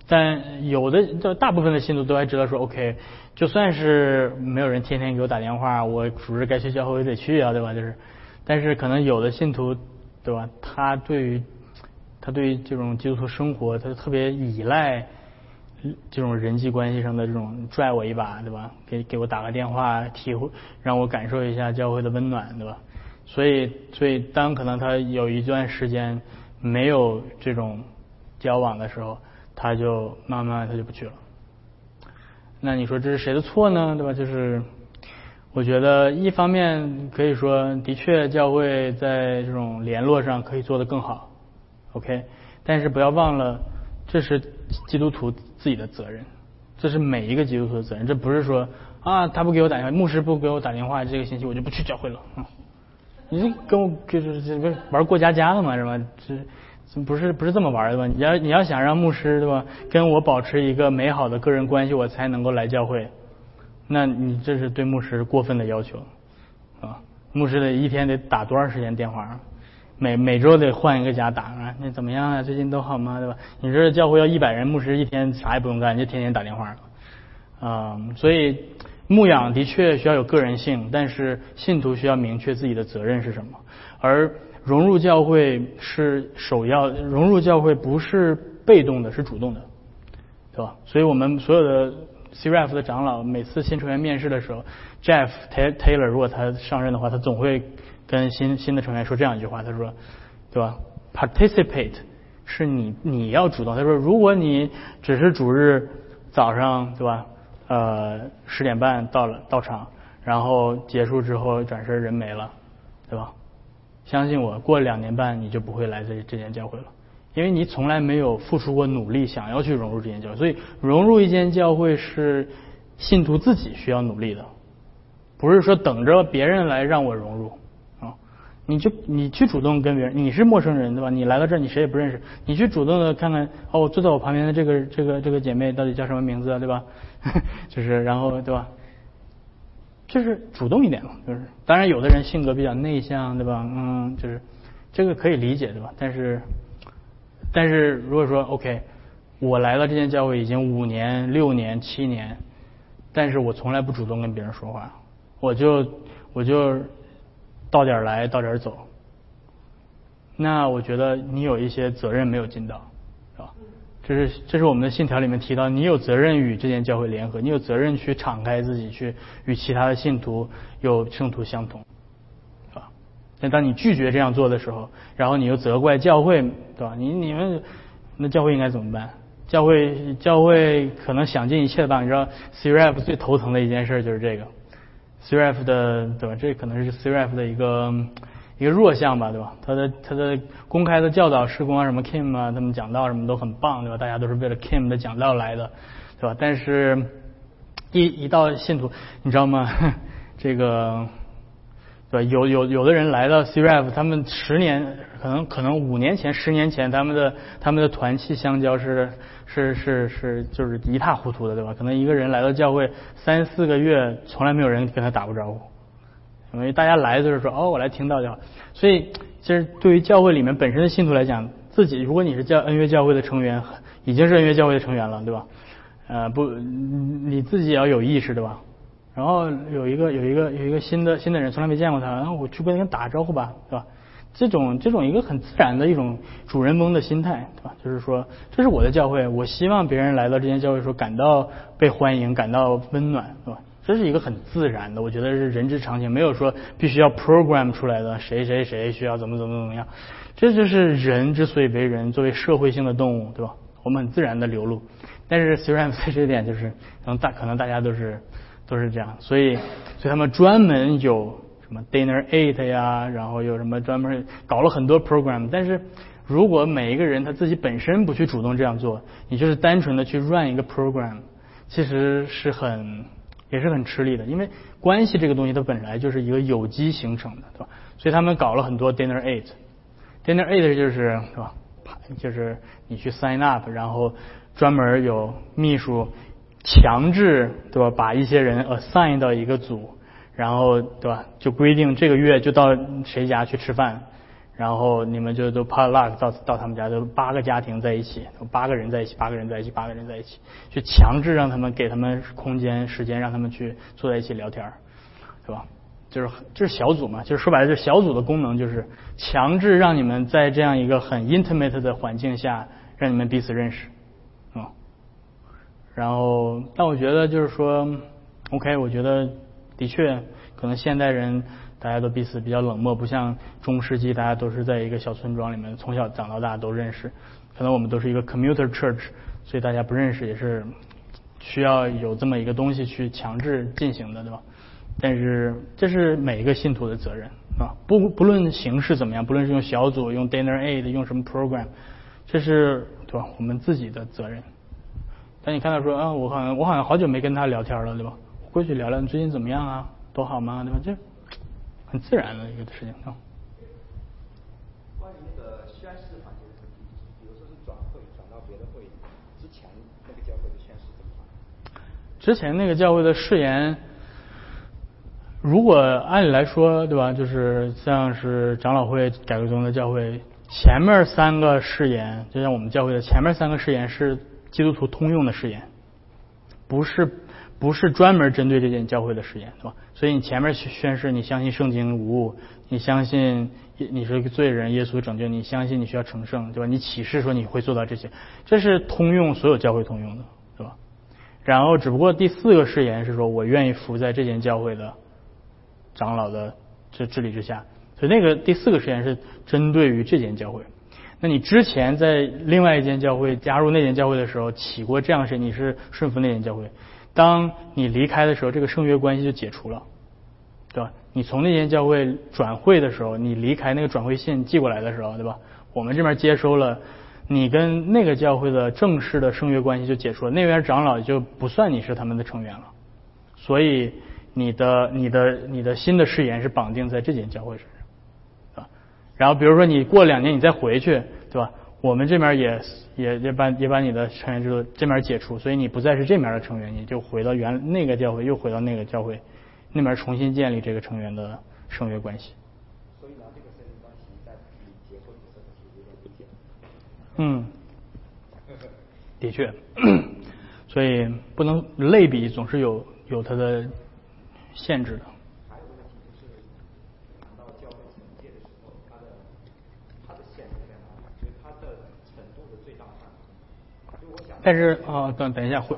S1: 但有的就大部分的信徒都还知道说，OK，就算是没有人天天给我打电话，我主日该去教会也得去啊，对吧？就是，但是可能有的信徒，对吧？他对于他对于这种基督徒生活，他特别依赖这种人际关系上的这种拽我一把，对吧？给给我打个电话，体会让我感受一下教会的温暖，对吧？所以，所以当可能他有一段时间没有这种交往的时候，他就慢慢他就不去了。那你说这是谁的错呢？对吧？就是我觉得一方面可以说，的确教会在这种联络上可以做得更好，OK。但是不要忘了，这是基督徒自己的责任，这是每一个基督徒的责任。这不是说啊，他不给我打电话，牧师不给我打电话，这个星期我就不去教会了。嗯你这跟我就是这不是玩过家家的吗？是吧？这不是不是这么玩的吧？你要你要想让牧师对吧，跟我保持一个美好的个人关系，我才能够来教会。那你这是对牧师过分的要求啊！牧师得一天得打多长时间电话？每每周得换一个家打啊？那怎么样啊？最近都好吗？对吧？你这教会要一百人，牧师一天啥也不用干，就天天打电话啊！所以。牧养的确需要有个人性，但是信徒需要明确自己的责任是什么。而融入教会是首要，融入教会不是被动的，是主动的，对吧？所以我们所有的 CRF 的长老，每次新成员面试的时候，Jeff Taylor 如果他上任的话，他总会跟新新的成员说这样一句话，他说，对吧？Participate 是你你要主动。他说，如果你只是主日早上，对吧？呃，十点半到了到场，然后结束之后转身人没了，对吧？相信我，过两年半你就不会来这这间教会了，因为你从来没有付出过努力想要去融入这间教会。所以融入一间教会是信徒自己需要努力的，不是说等着别人来让我融入啊。你就你去主动跟别人，你是陌生人对吧？你来到这儿你谁也不认识，你去主动的看看哦，坐在我旁边的这个这个这个姐妹到底叫什么名字对吧？[laughs] 就是，然后对吧？就是主动一点嘛，就是。当然，有的人性格比较内向，对吧？嗯，就是这个可以理解，对吧？但是，但是如果说 OK，我来了这间教会已经五年、六年、七年，但是我从来不主动跟别人说话，我就我就到点来到点走，那我觉得你有一些责任没有尽到，是吧？这是这是我们的信条里面提到，你有责任与这间教会联合，你有责任去敞开自己，去与其他的信徒有圣徒相同，是吧？但当你拒绝这样做的时候，然后你又责怪教会，对吧？你你们那教会应该怎么办？教会教会可能想尽一切的办法。你知道 CRF 最头疼的一件事就是这个，CRF 的对吧？这可能是 CRF 的一个。一个弱项吧，对吧？他的他的公开的教导施工啊，什么 Kim 啊，他们讲道什么都很棒，对吧？大家都是为了 Kim 的讲道来的，对吧？但是，一一到信徒，你知道吗？[laughs] 这个，对吧？有有有的人来到 CRF，他们十年，可能可能五年前、十年前，他们的他们的团契相交是是是是就是一塌糊涂的，对吧？可能一个人来到教会三四个月，从来没有人跟他打过招呼。因为大家来就是说，哦，我来听道就好。所以，其实对于教会里面本身的信徒来讲，自己如果你是教恩约教会的成员，已经是恩约教会的成员了，对吧？呃，不，你自己也要有意识，对吧？然后有一个有一个有一个新的新的人，从来没见过他，然后我去跟他打招呼吧，对吧？这种这种一个很自然的一种主人翁的心态，对吧？就是说，这是我的教会，我希望别人来到这间教会时候感到被欢迎，感到温暖，对吧？这是一个很自然的，我觉得是人之常情，没有说必须要 program 出来的，谁谁谁需要怎么怎么怎么样，这就是人之所以为人，作为社会性的动物，对吧？我们很自然的流露。但是虽然在这点就是，可能大可能大家都是都是这样，所以所以他们专门有什么 dinner eight 呀，然后有什么专门搞了很多 program。但是如果每一个人他自己本身不去主动这样做，你就是单纯的去 run 一个 program，其实是很也是很吃力的，因为关系这个东西它本来就是一个有机形成的，对吧？所以他们搞了很多 dinner eight。dinner eight 就是是吧？就是你去 sign up，然后专门有秘书强制对吧，把一些人 assign 到一个组，然后对吧，就规定这个月就到谁家去吃饭，然后你们就都 pot luck 到到他们家，就八个家庭在一起，八个人在一起，八个人在一起，八个人在一起，去强制让他们给他们空间时间，让他们去坐在一起聊天，是吧？就是就是小组嘛，就是说白了，就是小组的功能就是强制让你们在这样一个很 intimate 的环境下，让你们彼此认识，啊，然后但我觉得就是说，OK，我觉得的确可能现代人大家都彼此比较冷漠，不像中世纪大家都是在一个小村庄里面从小长到大都认识，可能我们都是一个 commuter church，所以大家不认识也是需要有这么一个东西去强制进行的，对吧？但是这是每一个信徒的责任啊，不不论形式怎么样，不论是用小组、用 dinner aid、用什么 program，这是对吧？我们自己的责任。但你看到说啊，我好像我好像好久没跟他聊天了，对吧？过去聊聊你最近怎么样啊？多好吗？对吧？这很自然的一个事情啊。
S4: 关于那个宣誓环节的问题，比如说是转会转到别的会之前，那个教会的宣誓怎么？
S1: 之前那个教会的誓言。如果按理来说，对吧？就是像是长老会改革中的教会，前面三个誓言，就像我们教会的前面三个誓言是基督徒通用的誓言，不是不是专门针对这件教会的誓言，对吧？所以你前面宣誓，你相信圣经无误，你相信你是个罪人，耶稣拯救你，相信你需要成圣，对吧？你启示说你会做到这些，这是通用所有教会通用的，对吧？然后只不过第四个誓言是说我愿意服在这间教会的。长老的这治理之下，所以那个第四个誓言是针对于这间教会。那你之前在另外一间教会加入那间教会的时候起过这样事，你是顺服那间教会。当你离开的时候，这个圣约关系就解除了，对吧？你从那间教会转会的时候，你离开那个转会信寄过来的时候，对吧？我们这边接收了，你跟那个教会的正式的圣约关系就解除了，那边长老就不算你是他们的成员了，所以。你的你的你的新的誓言是绑定在这间教会身上，啊，然后比如说你过两年你再回去，对吧？我们这边也也也把也把你的成员制度这边解除，所以你不再是这面的成员，你就回到原那个教会，又回到那个教会，那边重新建立这个成员的圣约关系。
S4: 所以呢，这个圣约关系在你结婚的时候有点危险。
S1: 嗯，的确，所以不能类比，总是有有它的。限制的。
S4: 还有个问题就是，谈到教会惩戒的时候，它的它的限制在哪里？就是它的程度的最大范围。就我想。
S1: 但是啊，等等一下会。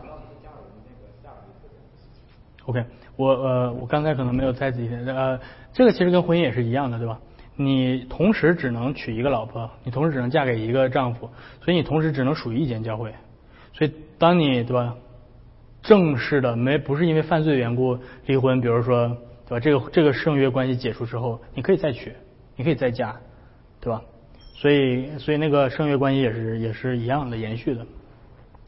S1: OK，我呃，我刚才可能没有再仔细呃，这个其实跟婚姻也是一样的，对吧？你同时只能娶一个老婆，你同时只能嫁给一个丈夫，所以你同时只能属于一间教会。所以当你对吧？正式的没不是因为犯罪缘故离婚，比如说对吧？这个这个圣约关系解除之后，你可以再娶，你可以再嫁，对吧？所以所以那个圣约关系也是也是一样的延续的，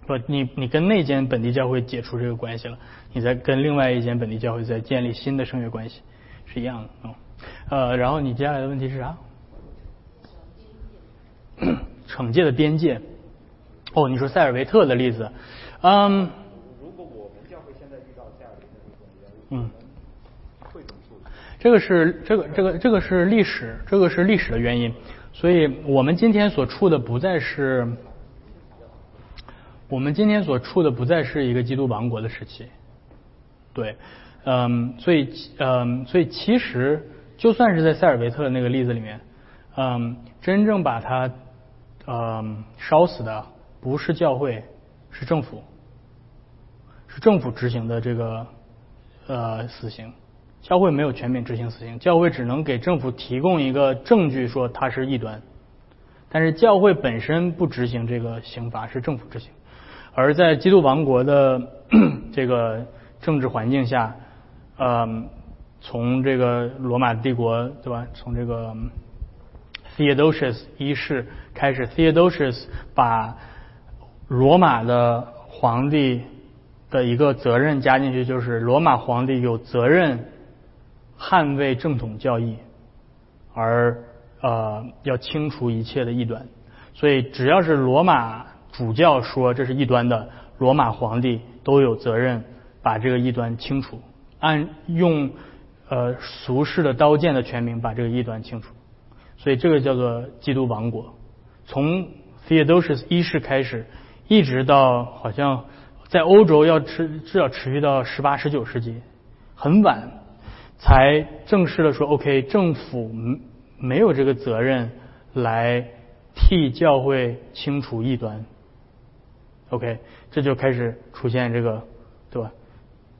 S1: 不你你跟那间本地教会解除这个关系了，你再跟另外一间本地教会再建立新的圣约关系是一样的啊。呃，然后你接下来的问题是啥？惩戒的边界。哦，你说塞尔维特的例子，嗯。嗯，这个是这个这个这个是历史，这个是历史的原因，所以我们今天所处的不再是，我们今天所处的不再是一个基督王国的时期，对，嗯，所以嗯，所以其实就算是在塞尔维特的那个例子里面，嗯，真正把他嗯烧死的不是教会，是政府，是政府执行的这个。呃，死刑，教会没有全面执行死刑，教会只能给政府提供一个证据说他是异端，但是教会本身不执行这个刑罚，是政府执行。而在基督王国的 [clears throat] 这个政治环境下，呃，从这个罗马帝国对吧？从这个 Theodosius 一世开始，Theodosius 把罗马的皇帝的一个责任加进去，就是罗马皇帝有责任捍卫正统教义，而呃要清除一切的异端。所以只要是罗马主教说这是异端的，罗马皇帝都有责任把这个异端清除，按用呃俗世的刀剑的全名把这个异端清除。所以这个叫做基督王国。从 Theodosius 一世开始，一直到好像在欧洲要持至少持续到十八、十九世纪，很晚才正式的说 OK，政府没有这个责任来替教会清除异端。OK，这就开始出现这个对吧？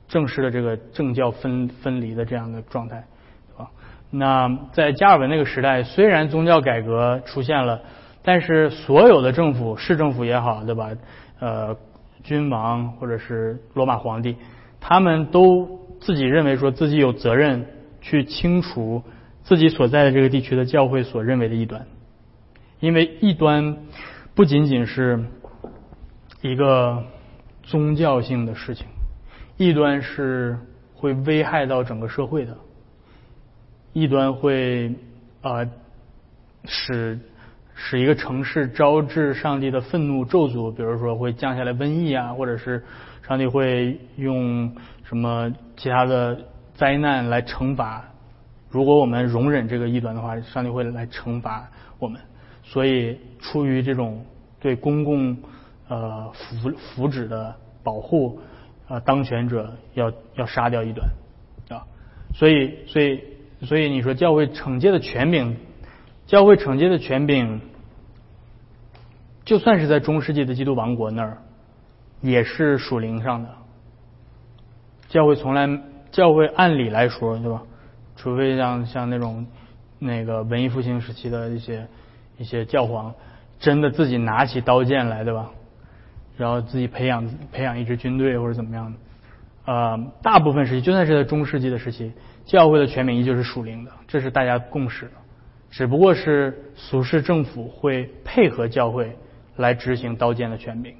S1: 正式的这个政教分分离的这样的状态。那在加尔文那个时代，虽然宗教改革出现了，但是所有的政府，市政府也好，对吧？呃，君王或者是罗马皇帝，他们都自己认为说自己有责任去清除自己所在的这个地区的教会所认为的异端，因为异端不仅仅是一个宗教性的事情，异端是会危害到整个社会的。异端会啊使使一个城市招致上帝的愤怒咒诅，比如说会降下来瘟疫啊，或者是上帝会用什么其他的灾难来惩罚。如果我们容忍这个异端的话，上帝会来惩罚我们。所以出于这种对公共呃福福祉的保护，呃当权者要要杀掉一端啊。所以所以。所以你说教会惩戒的权柄，教会惩戒的权柄，就算是在中世纪的基督王国那儿，也是属灵上的。教会从来，教会按理来说，对吧？除非像像那种那个文艺复兴时期的一些一些教皇，真的自己拿起刀剑来，对吧？然后自己培养培养一支军队或者怎么样的。呃，大部分时期，就算是在中世纪的时期。教会的权柄依旧是属灵的，这是大家共识的，只不过是俗世政府会配合教会来执行刀剑的权柄，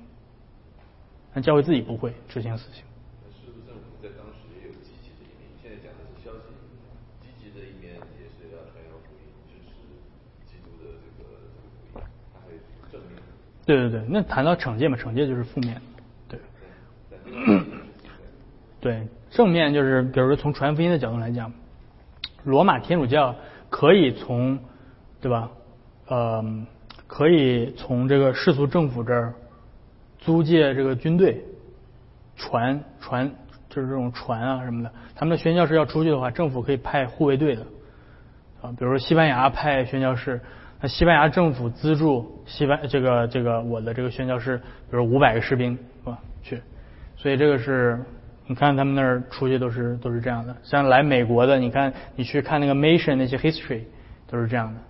S1: 但教会自己不会执行死刑。
S5: 世俗政府在当时也有积极的一面，现在讲的是消极，积极的一面也是要传扬福音，支持基督的这个福音，它还有正面。
S1: 对对对，那谈到惩戒嘛，惩戒就是负面，对。对。正面就是，比如说从传福音的角度来讲，罗马天主教可以从，对吧？呃，可以从这个世俗政府这儿租借这个军队、船、船，就是这种船啊什么的。他们的宣教士要出去的话，政府可以派护卫队的啊。比如说西班牙派宣教士，那西班牙政府资助西班这个这个我的这个宣教士，比如五百个士兵啊去，所以这个是。你看他们那儿出去都是都是这样的，像来美国的，你看你去看那个 mission 那些 history 都是这样的。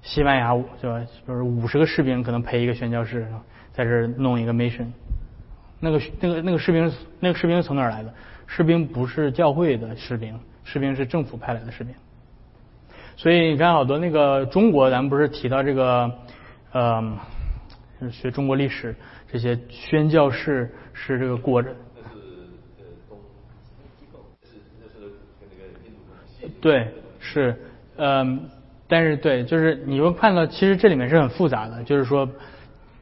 S1: 西班牙对吧？就是五十个士兵可能陪一个宣教士，在这弄一个 mission。那个那个那个士兵那个士兵是从哪儿来的？士兵不是教会的士兵，士兵是政府派来的士兵。所以你看好多那个中国，咱们不是提到这个呃，学中国历史这些宣教士是这个过着。对，是，嗯，但是对，就是你会看到，其实这里面是很复杂的，就是说，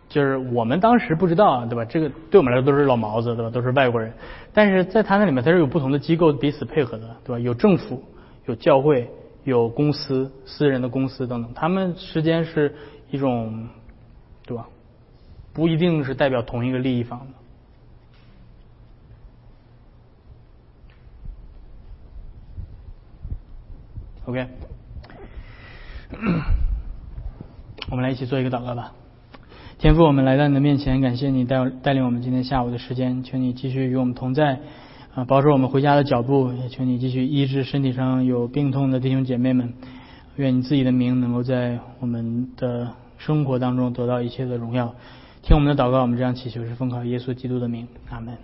S1: 就是我们当时不知道，对吧？这个对我们来说都是老毛子，对吧？都是外国人，但是在他那里面，它是有不同的机构彼此配合的，对吧？有政府，有教会，有公司，私人的公司等等，他们之间是一种，对吧？不一定是代表同一个利益方的。OK，[coughs] 我们来一起做一个祷告吧。天父，我们来到你的面前，感谢你带带领我们今天下午的时间，请你继续与我们同在，啊，保守我们回家的脚步，也请你继续医治身体上有病痛的弟兄姐妹们。愿你自己的名能够在我们的生活当中得到一切的荣耀。听我们的祷告，我们这样祈求是奉靠耶稣基督的名，阿门。